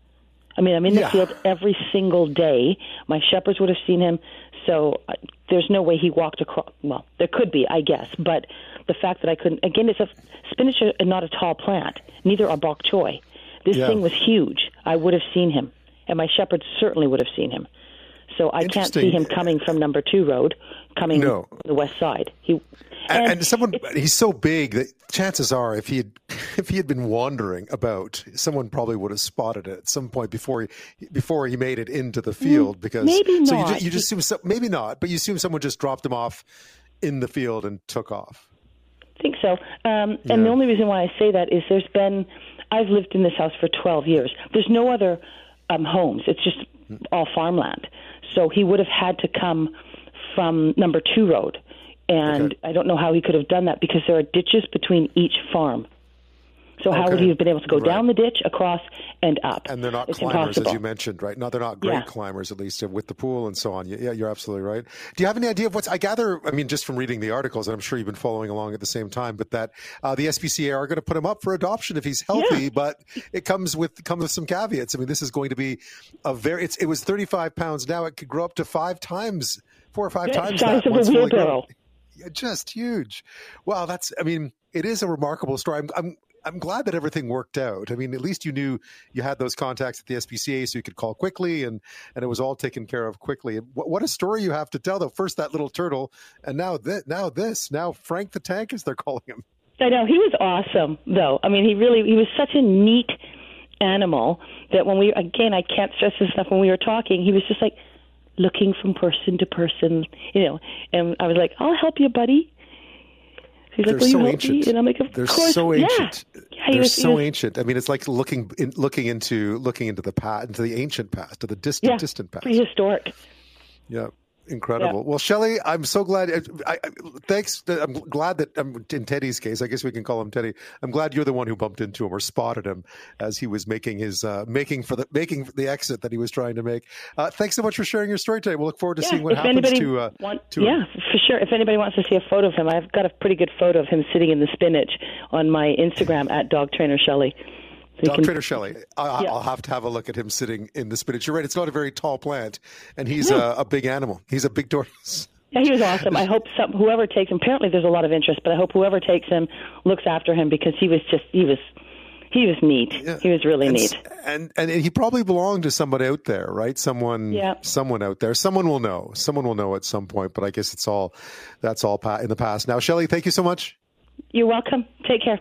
I mean, I'm in the yeah. field every single day. My shepherds would have seen him. So uh, there's no way he walked across. Well, there could be, I guess, but the fact that I couldn't. Again, it's a spinach is not a tall plant. Neither are bok choy. This yeah. thing was huge. I would have seen him and my shepherds certainly would have seen him. So I can't see him coming from number two road, coming no. from the west side. He and, and someone he's so big that chances are if he had [laughs] if he had been wandering about, someone probably would have spotted it at some point before he before he made it into the field. Mm, because maybe so not. you, you just assume maybe not, but you assume someone just dropped him off in the field and took off. I think so. Um, yeah. And the only reason why I say that is there's been I've lived in this house for 12 years. There's no other um, homes. It's just all farmland. So he would have had to come from number two road. And okay. I don't know how he could have done that because there are ditches between each farm. So how would he have been able to go right. down the ditch, across, and up? And they're not it's climbers, impossible. as you mentioned, right? No, they're not great yeah. climbers, at least with the pool and so on. Yeah, you're absolutely right. Do you have any idea of what's? I gather, I mean, just from reading the articles, and I'm sure you've been following along at the same time, but that uh, the SPCA are going to put him up for adoption if he's healthy. Yeah. But it comes with comes with some caveats. I mean, this is going to be a very. it was 35 pounds. Now it could grow up to five times, four or five yeah, times size that. Of a wheelbarrow. Just huge. Wow, that's. I mean, it is a remarkable story. I'm, I'm I'm glad that everything worked out. I mean, at least you knew you had those contacts at the SPCA, so you could call quickly, and and it was all taken care of quickly. What, what a story you have to tell, though. First that little turtle, and now this, now this, now Frank the Tank, as they're calling him. I know he was awesome, though. I mean, he really he was such a neat animal that when we again, I can't stress this enough. When we were talking, he was just like looking from person to person, you know. And I was like, "I'll help you, buddy." He's they're like, "Will so you help ancient. me?" And I'm like, "Of they're course, so ancient. Yeah. yeah they're was, so was, ancient. I mean, it's like looking in, looking into looking into the past, into the ancient past, to the distant, yeah, distant past. Prehistoric. Yeah. Incredible. Yeah. Well, Shelley, I'm so glad. I, I, thanks. I'm glad that um, in Teddy's case, I guess we can call him Teddy. I'm glad you're the one who bumped into him or spotted him as he was making his uh, making for the making the exit that he was trying to make. Uh, thanks so much for sharing your story today. We'll look forward to yeah, seeing what happens to, uh, want, to yeah, for sure. If anybody wants to see a photo of him, I've got a pretty good photo of him sitting in the spinach on my Instagram at Dog Trainer Shelley. Can, Shelley. I, will have to have a look at him sitting in the spinach. You're right; it's not a very tall plant, and he's a, a, big animal. He's a big tortoise. Yeah, he was awesome. I hope some, whoever takes him. Apparently, there's a lot of interest, but I hope whoever takes him looks after him because he was just he was he was neat. Yeah. He was really and, neat. And, and he probably belonged to somebody out there, right? Someone, yeah. someone out there. Someone will know. Someone will know at some point. But I guess it's all that's all in the past. Now, Shelley, thank you so much. You're welcome. Take care.